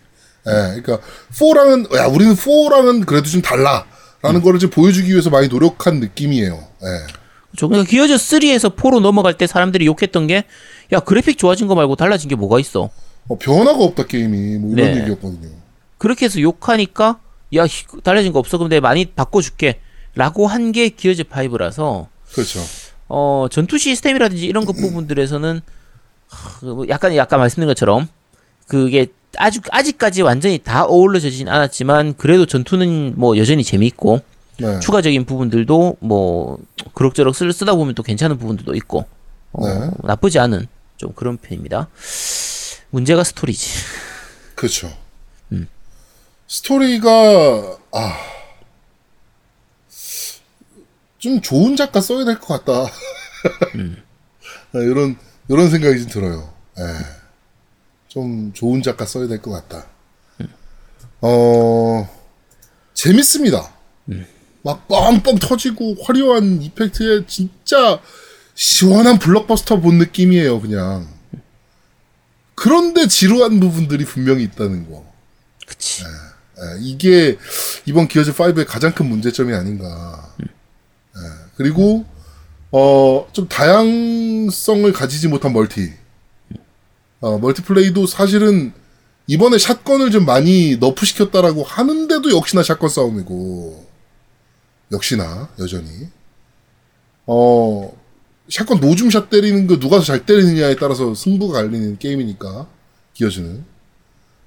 그러니까 4랑은 야 우리는 4랑은 그래도 좀 음. 달라 라는 거를 좀 보여주기 위해서 많이 노력한 느낌이에요. 예. 저 그러니까 기어즈 3에서 4로 넘어갈 때 사람들이 욕했던 게 야 그래픽 좋아진 거 말고 달라진 게 뭐가 있어? 어, 변화가 없다 게임이 뭐 이런 네. 얘기였거든요. 그렇게 해서 욕하니까 야 히- 달라진 거 없어 그럼 내가 많이 바꿔줄게 라고 한 게 기어즈 5라서 그렇죠. 어 전투 시스템이라든지 이런 것 부분들에서는 하, 뭐 약간 약간 말씀드린 것처럼 그게 아직 아직까지 완전히 다 어우러지진 않았지만 그래도 전투는 뭐 여전히 재미있고 네. 추가적인 부분들도 뭐 그럭저럭 쓰, 쓰다 보면 또 괜찮은 부분들도 있고 어, 네. 나쁘지 않은 좀 그런 편입니다. 문제가 스토리지. 그렇죠. 음. 스토리가 아. 좀 좋은 작가 써야 될 것 같다. 음. 네, 이런 이런 생각이 좀 들어요. 예. 좀 좋은 작가 써야 될 것 같다. 어 재밌습니다. 막 뻥뻥 터지고 화려한 effect에 진짜 시원한 블록버스터 본 느낌이에요, 그냥. 그런데 지루한 부분들이 분명히 있다는 거. 그치. 예, 이게 이번 기어즈 5의 가장 큰 문제점이 아닌가. 예, 그리고 어, 좀 다양성을 가지지 못한 multi. 어, multiplay도 사실은 이번에 shotgun을 좀 많이 nerf 시켰다라고 하는데도 역시나 shotgun 싸움이고 역시나 여전히 어 shotgun no zoom shot 때리는 거 누가 더잘 때리느냐에 따라서 승부가 갈리는 게임이니까 기어즈는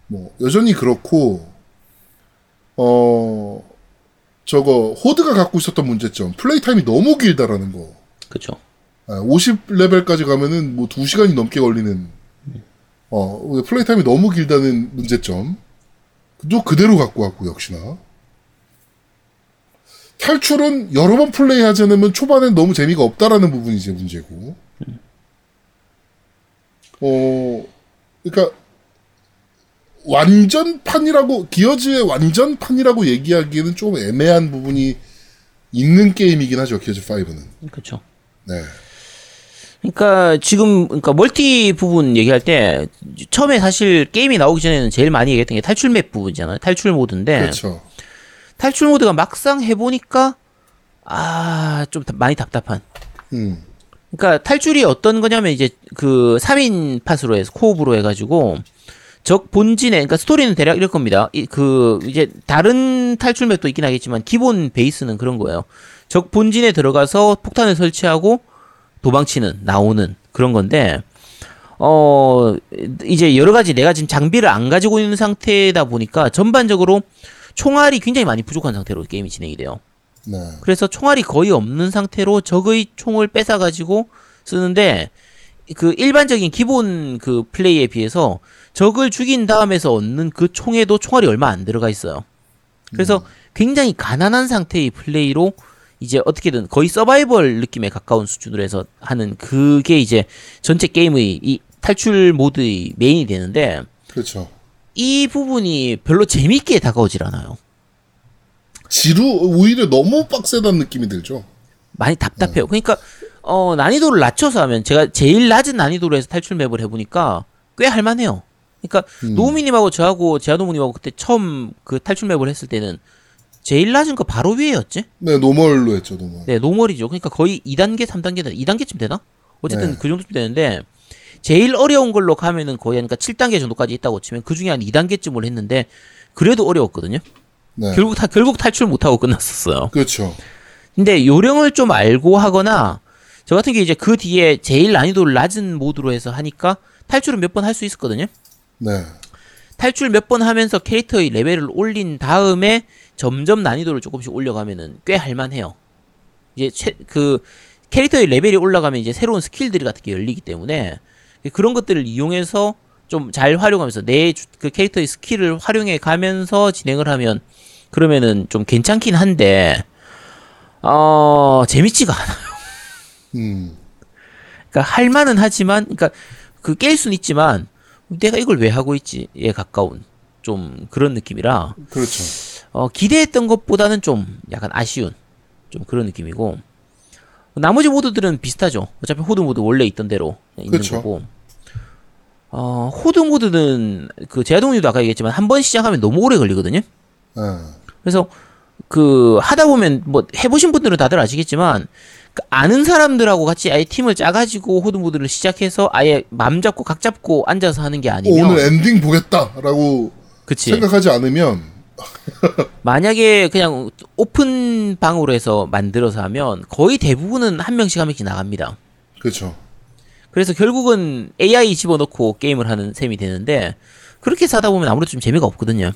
뭐 여전히 그렇고 어 저거 horde가 갖고 있었던 문제점 플레이 타임이 너무 길다라는 거. 그쵸. 50레벨까지 가면은 뭐 2시간이 넘게 걸리는 어 플레이 타임이 너무 길다는 문제점. 또 그대로 갖고 왔고 역시나. 탈출은 여러 번 플레이하지 않으면 초반엔 너무 재미가 없다라는 부분이 이제 문제고. 어, 그러니까 완전판이라고 기어즈의 완전판이라고 얘기하기에는 좀 애매한 부분이 있는 게임이긴 하죠. 기어즈 5는. 그쵸. 네. 그러니까 지금 그러니까 멀티 부분 얘기할 때 처음에 사실 게임이 나오기 전에는 제일 많이 얘기했던 게 탈출 맵 부분이잖아요. 탈출 모드인데 그렇죠. 탈출 모드가 막상 해보니까 아 좀 많이 답답한. 음. 그러니까 탈출이 어떤 거냐면 이제 그 3인 팟으로 해서 코옵으로 해가지고 적 본진에 그러니까 스토리는 대략 이럴 겁니다. 이, 그 이제 다른 탈출 맵도 있긴 하겠지만 기본 베이스는 그런 거예요. 적 본진에 들어가서 폭탄을 설치하고 도망치는 나오는 그런 건데 어 이제 여러 가지 내가 지금 장비를 안 가지고 있는 상태다 보니까 전반적으로 총알이 굉장히 많이 부족한 상태로 게임이 진행이 돼요. 네. 그래서 총알이 거의 없는 상태로 적의 총을 뺏어 가지고 쓰는데 그 일반적인 기본 그 플레이에 비해서 적을 죽인 다음에서 얻는 그 총에도 총알이 얼마 안 들어가 있어요. 그래서 굉장히 가난한 상태의 플레이로 이제 어떻게든 거의 서바이벌 느낌에 가까운 수준으로 해서 하는 그게 이제 전체 게임의 이 탈출 모드의 메인이 되는데 그렇죠. 이 부분이 별로 재밌게 다가오질 않아요. 지루 오히려 너무 빡세다는 느낌이 들죠. 많이 답답해요. 그러니까 어 난이도를 낮춰서 하면 제가 제일 낮은 난이도로 해서 탈출 맵을 해보니까 꽤 할만해요. 그러니까 노우미님하고 저하고 제아노무님하고 그때 처음 그 탈출 맵을 했을 때는 제일 낮은 거 바로 위에였지? 네, normal로 했죠, normal. 네, normal이죠. 그러니까 거의 2단계, 3단계, 2단계쯤 되나? 어쨌든 네. 그 정도쯤 되는데 제일 어려운 걸로 가면은 거의 그러니까 7단계 정도까지 있다고 치면 그 중에 한 2단계쯤을 했는데 그래도 어려웠거든요. 네. 결국 다 결국 탈출 못 하고 끝났었어요. 그렇죠. 근데 요령을 좀 알고 하거나 저 같은 게 이제 그 뒤에 제일 난이도를 낮은 모드로 해서 하니까 탈출을 몇 번 할 수 있었거든요. 네. 탈출 몇 번 하면서 캐릭터의 레벨을 올린 다음에 점점 난이도를 조금씩 올려가면은 꽤 할만해요. 이제 최- 그 캐릭터의 레벨이 올라가면 이제 새로운 skill들이 같은 게 열리기 때문에 그런 것들을 이용해서 좀 잘 활용하면서 내 그 캐릭터의 skill을 활용해 가면서 진행을 하면 그러면은 좀 괜찮긴 한데 어 재밌지가 않아. 음. 그러니까 할 만은 하지만 그러니까 그 깰 수는 있지만 내가 이걸 왜 하고 있지에 가까운 좀 그런 느낌이라 그렇죠. 어 기대했던 것보다는 좀 약간 아쉬운 좀 그런 느낌이고 나머지 모드들은 비슷하죠. 어차피 horde 모드 원래 있던 대로 있는 그쵸. 거고. 어 horde 모드는 그 제아동님도 아까 얘기했지만 한 번 시작하면 너무 오래 걸리거든요. 네. 그래서 그 하다 보면 뭐 해보신 분들은 다들 아시겠지만 그 아는 사람들하고 같이 아예 팀을 짜가지고 Horde 모드를 시작해서 아예 맘 잡고 각 잡고 앉아서 하는 게 어, 아니면 오늘 엔딩 보겠다라고 그치 생각하지 않으면 만약에 그냥 오픈 방으로 해서 만들어서 하면 거의 대부분은 한 명씩 한 명씩 나갑니다. 그렇죠. 그래서 결국은 AI 집어넣고 게임을 하는 셈이 되는데 그렇게 사다 보면 아무래도 좀 재미가 없거든요.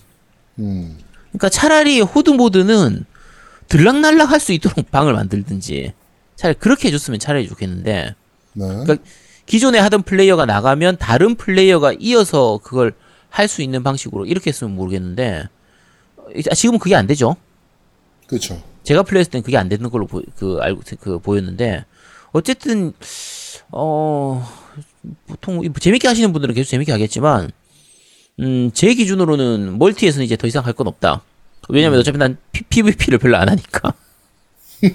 음. 그러니까 차라리 Horde 모드는 들락날락 할 수 있도록 방을 만들든지 차라리 그렇게 해줬으면 차라리 좋겠는데 네. 그러니까 기존에 하던 플레이어가 나가면 다른 플레이어가 이어서 그걸 할 수 있는 방식으로 이렇게 했으면 모르겠는데 어, 지금은 그게 안 되죠. 그렇죠. 제가 플레이했을 땐 그게 안 되는 걸로 보, 그 알고 그 보였는데 어쨌든 어 보통 재밌게 하시는 분들은 계속 재밌게 하겠지만 음 제 기준으로는 멀티에서는 이제 더 이상 할 건 없다. 왜냐면 어차피 난 P, v p 를 별로 안 하니까.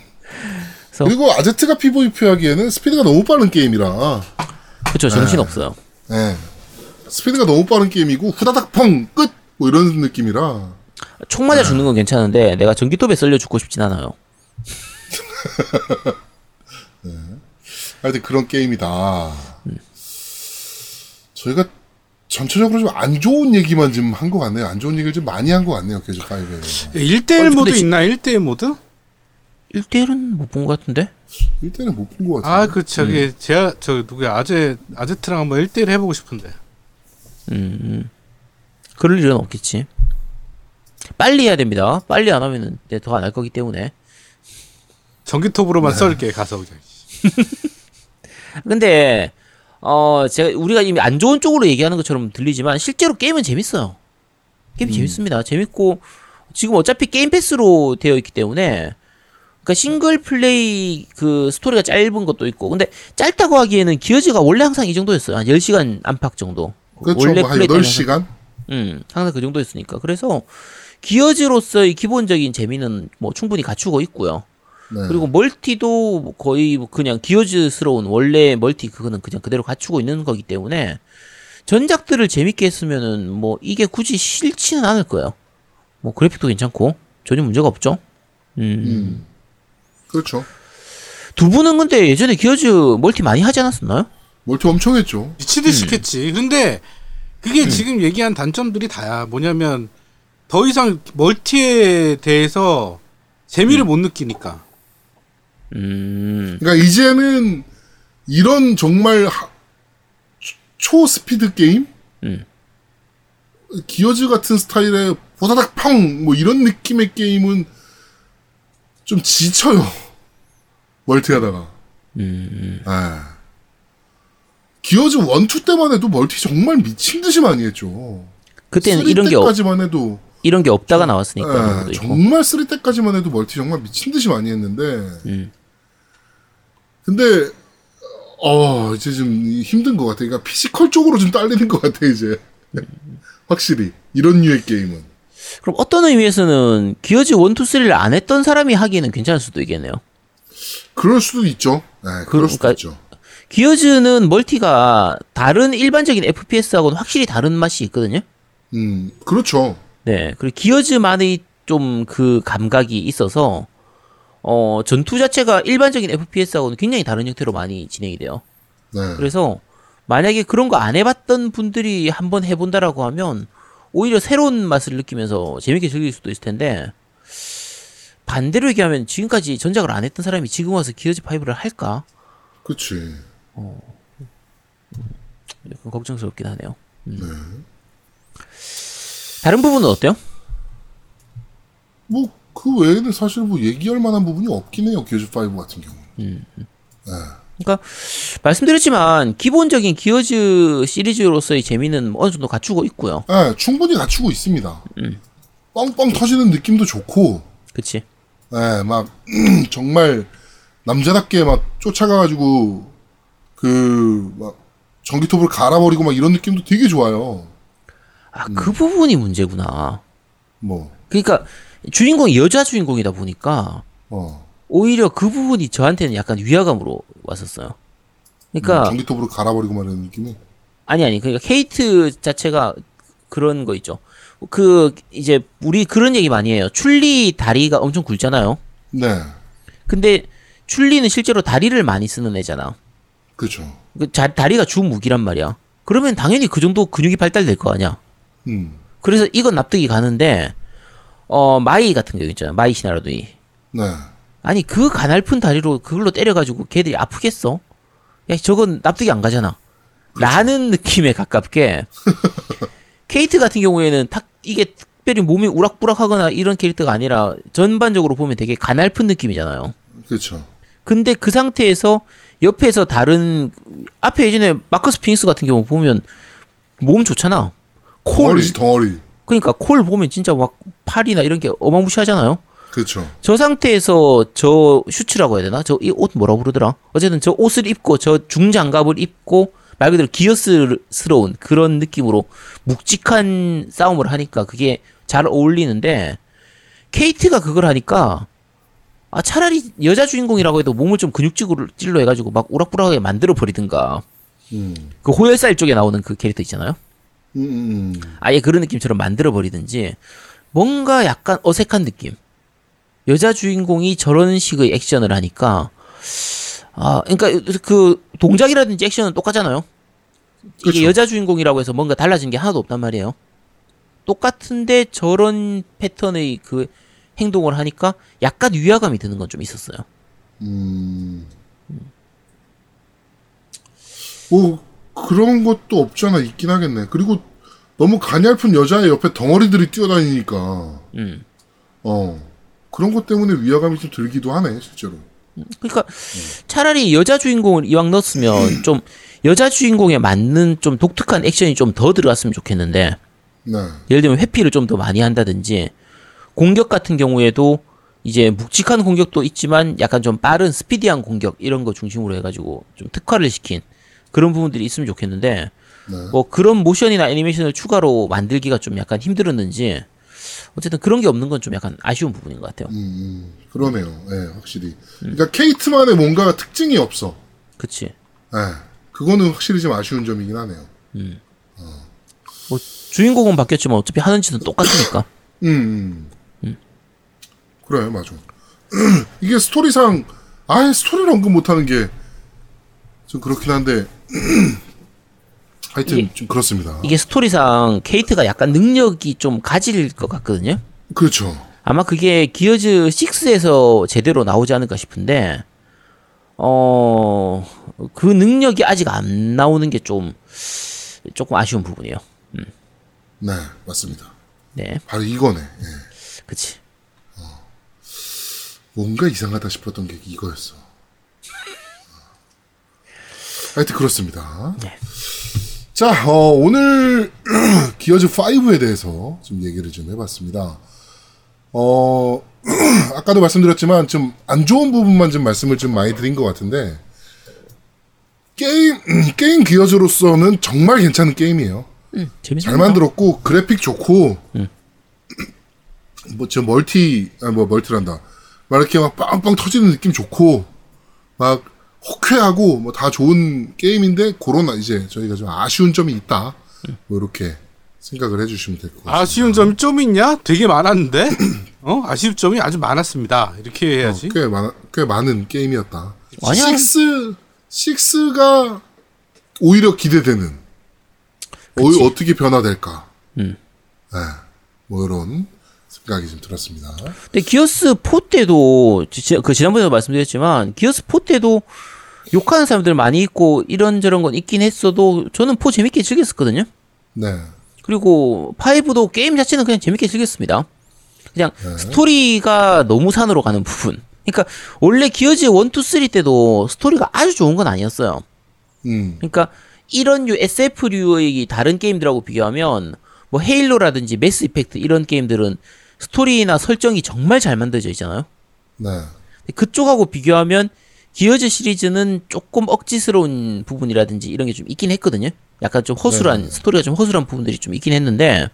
그리고 아제트가 PVP 하기에는 스피드가 너무 빠른 게임이라. 그쵸 정신 없어요. 네. 스피드가 너무 빠른 게임이고 후다닥 펑 끝! 뭐 이런 느낌이라. 총 맞아 죽는 건 괜찮은데 내가 전기톱에 썰려 죽고 싶진 않아요. 하여튼 그런 게임이다. 저희가 전체적으로 좀 안 좋은 얘기만 좀 한 것 같네요. 안 좋은 얘기를 좀 많이 한 것 같네요. 계속 5에. 1대1 아니, 모드 있나? 1대1 모드? 1대1은 못 본 것 같은데? 1대는 못본 것 같아. 아, 그 저기 제가 저 누구야 아제 아제트랑 한번 1대1 해보고 싶은데. 음, 음. 그럴 일은 없겠지. 빨리 해야 됩니다. 빨리 안 하면은 더 안 할 거기 때문에. 전기톱으로만 썰게 가서 그냥. 근데 어 제가 우리가 이미 안 좋은 쪽으로 얘기하는 것처럼 들리지만 실제로 게임은 재밌어요. 게임 재밌습니다. 재밌고 지금 어차피 게임 패스로 되어 있기 때문에 그러니까 싱글 플레이 그 스토리가 짧은 것도 있고 근데 짧다고 하기에는 기어즈가 원래 항상 이 정도였어요. 한 10시간 안팎 정도. 그렇죠. 원래 뭐한 플레이 타임이 8시간? 음, 항상 그 정도였으니까. 그래서 기어즈로서의 기본적인 재미는 뭐 충분히 갖추고 있고요. 네. 그리고 멀티도 거의 뭐 그냥 기어즈스러운 원래 멀티 그거는 그냥 그대로 갖추고 있는 거기 때문에 전작들을 재밌게 했으면은 뭐 이게 굳이 싫지는 않을 거예요. 뭐 그래픽도 괜찮고 전혀 문제가 없죠. 음. 음. 그렇죠. 두 분은 근데 예전에 기어즈 멀티 많이 하지 않았었나요? 멀티 엄청 했죠. 미치듯이 했지. 근데 그게 지금 얘기한 단점들이 다야. 뭐냐면 더 이상 멀티에 대해서 재미를 못 느끼니까. 음. 그러니까 이제는 이런 정말 하- 초- 초스피드 게임? 음. 기어즈 같은 스타일의 보다닥 팡! 뭐 이런 느낌의 게임은 좀 지쳐요. 멀티 하다가. 음. 아. 기어즈 1, 2 때만 해도 멀티 정말 미친 듯이 많이 했죠. 그때는 3 이런 게 없, 때까지만 해도 이런 게 없다가 나왔으니까 예, 것도 있고. 정말 3 때까지만 해도 멀티 정말 미친 듯이 많이 했는데 음. 근데 어 이제 좀 힘든 것 같아. 그러니까 피지컬 쪽으로 좀 딸리는 것 같아 이제 확실히 이런 류의 게임은 그럼 어떤 의미에서는 기어즈 1, 2, 3를 안 했던 사람이 하기에는 괜찮을 수도 있겠네요. 그럴 수도 있죠. 네, 그럴 수도 그러니까 있죠. 기어즈는 멀티가 다른 일반적인 FPS하고는 확실히 다른 맛이 있거든요. 음 그렇죠. 네. 그리고 기어즈만의 좀 그 감각이 있어서 어, 전투 자체가 일반적인 FPS하고는 굉장히 다른 형태로 많이 진행이 돼요. 네. 그래서 만약에 그런 거 안 해봤던 분들이 한번 해본다라고 하면 오히려 새로운 맛을 느끼면서 재밌게 즐길 수도 있을 텐데 반대로 얘기하면 지금까지 전작을 안 했던 사람이 지금 와서 기어즈 5를 할까? 그치. 약간 걱정스럽긴 하네요. 음. 다른 부분은 어때요? 뭐 그 외에는 사실 뭐 얘기할 만한 부분이 없긴 해요. 기어즈 5 같은 경우는. 그러니까 말씀드렸지만 기본적인 기어즈 시리즈로서의 재미는 어느 정도 갖추고 있고요. 네, 충분히 갖추고 있습니다. 음. 뻥뻥 터지는 느낌도 좋고, 그치? 네, 막 정말 남자답게 막 쫓아가가지고 그 막 전기톱을 갈아버리고 막 이런 느낌도 되게 좋아요. 아, 그 부분이 문제구나. 뭐, 그러니까 주인공이 여자 주인공이다 보니까 어, 오히려 그 부분이 저한테는 약간 위화감으로 왔었어요. 그러니까 전기톱으로 갈아버리고 막 이런 느낌이. 아니 아니 그러니까 케이트 자체가 그런 거 있죠. 그 이제 우리 그런 얘기 많이 해요. 춘리 다리가 엄청 굵잖아요. 네, 근데 춘리는 실제로 다리를 많이 쓰는 애잖아. 그렇죠. 그 자- 다리가 주 무기란 말이야. 그러면 당연히 그 정도 근육이 발달될 거 아니야. 음, 그래서 이건 납득이 가는데 어 마이 같은 경우 있잖아. 마이 시라누이. 네, 아니 그 가날픈 다리로 그걸로 때려가지고 걔들이 아프겠어? 야 저건 납득이 안 가잖아. 라는 느낌에 가깝게 케이트 같은 경우에는 탁 이게 특별히 몸이 우락부락하거나 이런 캐릭터가 아니라 전반적으로 보면 되게 가날픈 느낌이잖아요. 그렇죠. 근데 그 상태에서 옆에서 다른 앞에 예전에 마커스 피닉스 같은 경우 보면 몸 좋잖아. 콜 덩어리지 덩어리. 그러니까 콜 보면 진짜 막 팔이나 이런 게 어마무시하잖아요. 그렇죠. 저 상태에서 저 슈츠라고 해야 되나? 저 이 옷 뭐라고 부르더라? 어쨌든 저 옷을 입고 저 중장갑을 입고 말 그대로 기어스러운 그런 느낌으로 묵직한 싸움을 하니까 그게 잘 어울리는데 케이트가 그걸 하니까 아 차라리 여자 주인공이라고 해도 몸을 좀 근육질로 해가지고 막 우락부락하게 만들어 버리든가 음, 그 호열살 쪽에 나오는 그 캐릭터 있잖아요. 음, 음, 음. 아예 그런 느낌처럼 만들어 버리든지 뭔가 약간 어색한 느낌. 여자 주인공이 저런 식의 액션을 하니까 아 그러니까 그 동작이라든지 액션은 똑같잖아요. 이게 그쵸. 여자 주인공이라고 해서 뭔가 달라진 게 하나도 없단 말이에요. 똑같은데 저런 패턴의 그 행동을 하니까 약간 위화감이 드는 건 좀 있었어요. 뭐 그런 것도 없잖아 있긴 하겠네. 그리고 너무 가냘픈 여자의 옆에 덩어리들이 뛰어다니니까 음. 어 그런 것 때문에 위화감이 좀 들기도 하네 실제로. 그러니까 차라리 여자 주인공을 이왕 넣었으면 좀 여자 주인공에 맞는 좀 독특한 액션이 좀 더 들어갔으면 좋겠는데 네. 예를 들면 회피를 좀 더 많이 한다든지 공격 같은 경우에도 이제 묵직한 공격도 있지만 약간 좀 빠른 스피디한 공격 이런 거 중심으로 해가지고 좀 특화를 시킨 그런 부분들이 있으면 좋겠는데 네. 뭐 그런 모션이나 애니메이션을 추가로 만들기가 좀 약간 힘들었는지 어쨌든 그런 게 없는 건 좀 약간 아쉬운 부분인 것 같아요. 음, 그러네요. 예, 확실히. 그러니까 케이트만의 뭔가 특징이 없어. 그치? 예. 그거는 확실히 좀 아쉬운 점이긴 하네요. 뭐 주인공은 바뀌었지만 어차피 하는 짓은 똑같으니까. 음. 음. 그래, 맞아. 이게 스토리상 아예 스토리를 언급 못하는 게 좀 그렇긴 한데 하여튼 이게- 좀 그렇습니다. 이게 스토리상 케이트가 약간 능력이 좀 가질 것 같거든요. 그렇죠. 아마 그게 기어즈 6에서 제대로 나오지 않을까 싶은데, 어, 그 능력이 아직 안 나오는 게 좀, 조금 아쉬운 부분이에요. 네, 맞습니다. 네, 바로 이거네. 예. 그치. 뭔가 이상하다 싶었던 게 이거였어. 하여튼 그렇습니다. 네. 자, 어, 오늘 기어즈 5에 대해서 좀 얘기를 좀 해봤습니다. 어, 아까도 말씀드렸지만 좀 안 좋은 부분만 좀 말씀을 좀 많이 드린 것 같은데 게임 게임 기어즈로서는 정말 괜찮은 게임이에요. 재밌어. 잘 만들었고 그래픽 좋고 뭐저 멀티 아 뭐 멀티란다 막 이렇게 막 빵빵 터지는 느낌 좋고 막 호쾌하고 뭐 다 좋은 게임인데 그런 이제 저희가 좀 아쉬운 점이 있다 뭐 이렇게 생각을 해주시면 될 것 같아요. 아쉬운 점이 좀 있냐? 되게 많았는데. 어? 아쉬운 점이 아주 많았습니다. 이렇게 해야지. 꽤 많, 꽤 많은 게임이었다. 아니야. 식스, 식스가 오히려 기대되는. 어, 어떻게 변화될까. 음. 네, 뭐 이런 생각이 좀 들었습니다. 근데 기어스 4 때도, 지- 그 지난번에도 말씀드렸지만, 기어스 4 때도 욕하는 사람들 많이 있고, 이런저런 건 있긴 했어도, 저는 4 재밌게 즐겼었거든요? 네, 그리고 5도 게임 자체는 그냥 재밌게 즐겼습니다. 그냥 스토리가 너무 산으로 가는 부분. 그러니까 원래 기어즈 1, 2, 3 때도 스토리가 아주 좋은 건 아니었어요. 음, 그러니까 이런 류 SF류의 다른 게임들하고 비교하면 뭐 헤일로라든지 매스 이펙트 이런 게임들은 스토리나 설정이 정말 잘 만들어져 있잖아요. 네, 그쪽하고 비교하면 기어즈 시리즈는 조금 억지스러운 부분이라든지 이런 게 좀 있긴 했거든요. 약간 좀 허술한 네네. 스토리가 좀 허술한 부분들이 좀 있긴 했는데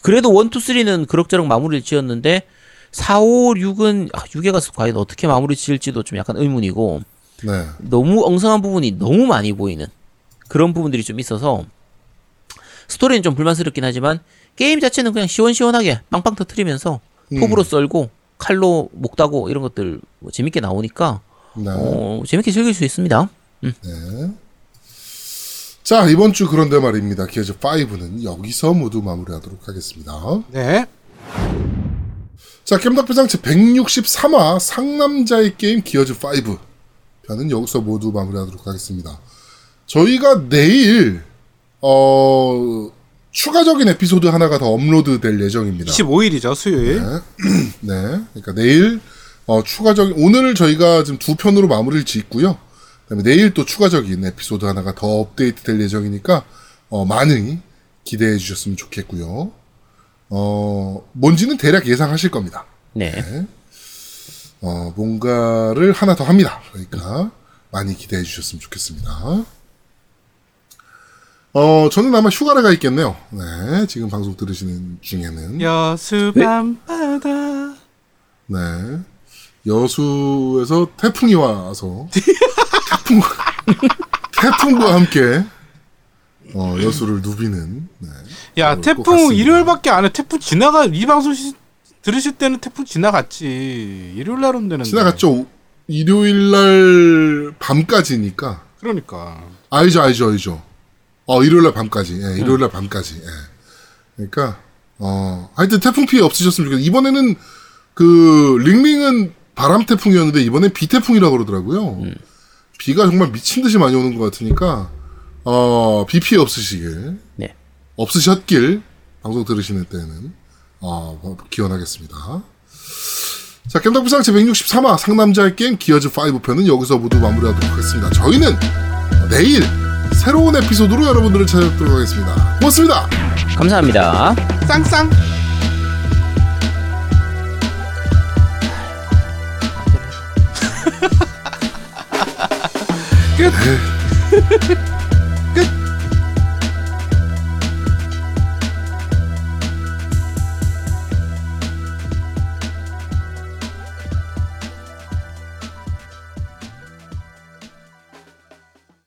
그래도 1, 2, 3는 그럭저럭 마무리를 지었는데 4, 5, 6은 아, 6에 가서 과연 어떻게 마무리 지을지도 좀 약간 의문이고 네, 너무 엉성한 부분이 너무 많이 보이는 그런 부분들이 좀 있어서 스토리는 좀 불만스럽긴 하지만 게임 자체는 그냥 시원시원하게 빵빵 터트리면서 음. 톱으로 썰고 칼로 목 따고 이런 것들 뭐 재밌게 나오니까 네. 어, 재밌게 즐길 수 있습니다. 네. 자, 이번 주 그런데 말입니다. 기어즈 5는 여기서 모두 마무리하도록 하겠습니다. 네. 자, 겜덕비상 제 163화 상남자의 게임 기어즈 5 편은 여기서 모두 마무리하도록 하겠습니다. 저희가 내일 어 추가적인 에피소드 하나가 더 업로드 될 예정입니다. 25일이죠, 수요일. 네. 그러니까 내일 어 추가적인 오늘 저희가 지금 두 편으로 마무리를 짓고요. 그다음에 내일 또 추가적인 에피소드 하나가 더 업데이트 될 예정이니까 어 많이 기대해 주셨으면 좋겠고요. 어 뭔지는 대략 예상하실 겁니다. 네. 어, 뭔가를 하나 더 합니다. 그러니까 많이 기대해 주셨으면 좋겠습니다. 어, 저는 아마 휴가를 가 있겠네요. 네, 지금 방송 들으시는 중에는. 여수 밤바다. 네. 여수에서 태풍이 와서 태풍, 태풍과 함께 어, 여수를 누비는 네. 야, 태풍. 일요일밖에 안 해. 태풍 지나가 이 방송 시, 들으실 때는 태풍 지나갔지. 일요일 날 되는데. 지나갔죠. 일요일 날 밤까지니까. 그러니까. 알죠, 알죠, 알죠. 어, 일요일 날 밤까지. 예, 일요일 날 밤까지. 예. 그러니까, 어, 하여튼 태풍 피해 없으셨으면 좋겠어요. 이번에는 그, 링링은 바람 태풍이었는데 이번엔 비 태풍이라고 그러더라고요. 음. 비가 정말 미친 듯이 많이 오는 것 같으니까 어, 비 피해 없으시길 네. 없으셨길 방송 들으시는 때는 어, 기원하겠습니다. 자, 겜덕비상 제163화 상남자의 게임 기어즈 5 편은 여기서 모두 마무리하도록 하겠습니다. 저희는 내일 새로운 에피소드로 여러분들을 찾아뵙도록 하겠습니다. 고맙습니다. 감사합니다. 쌍쌍. 끝.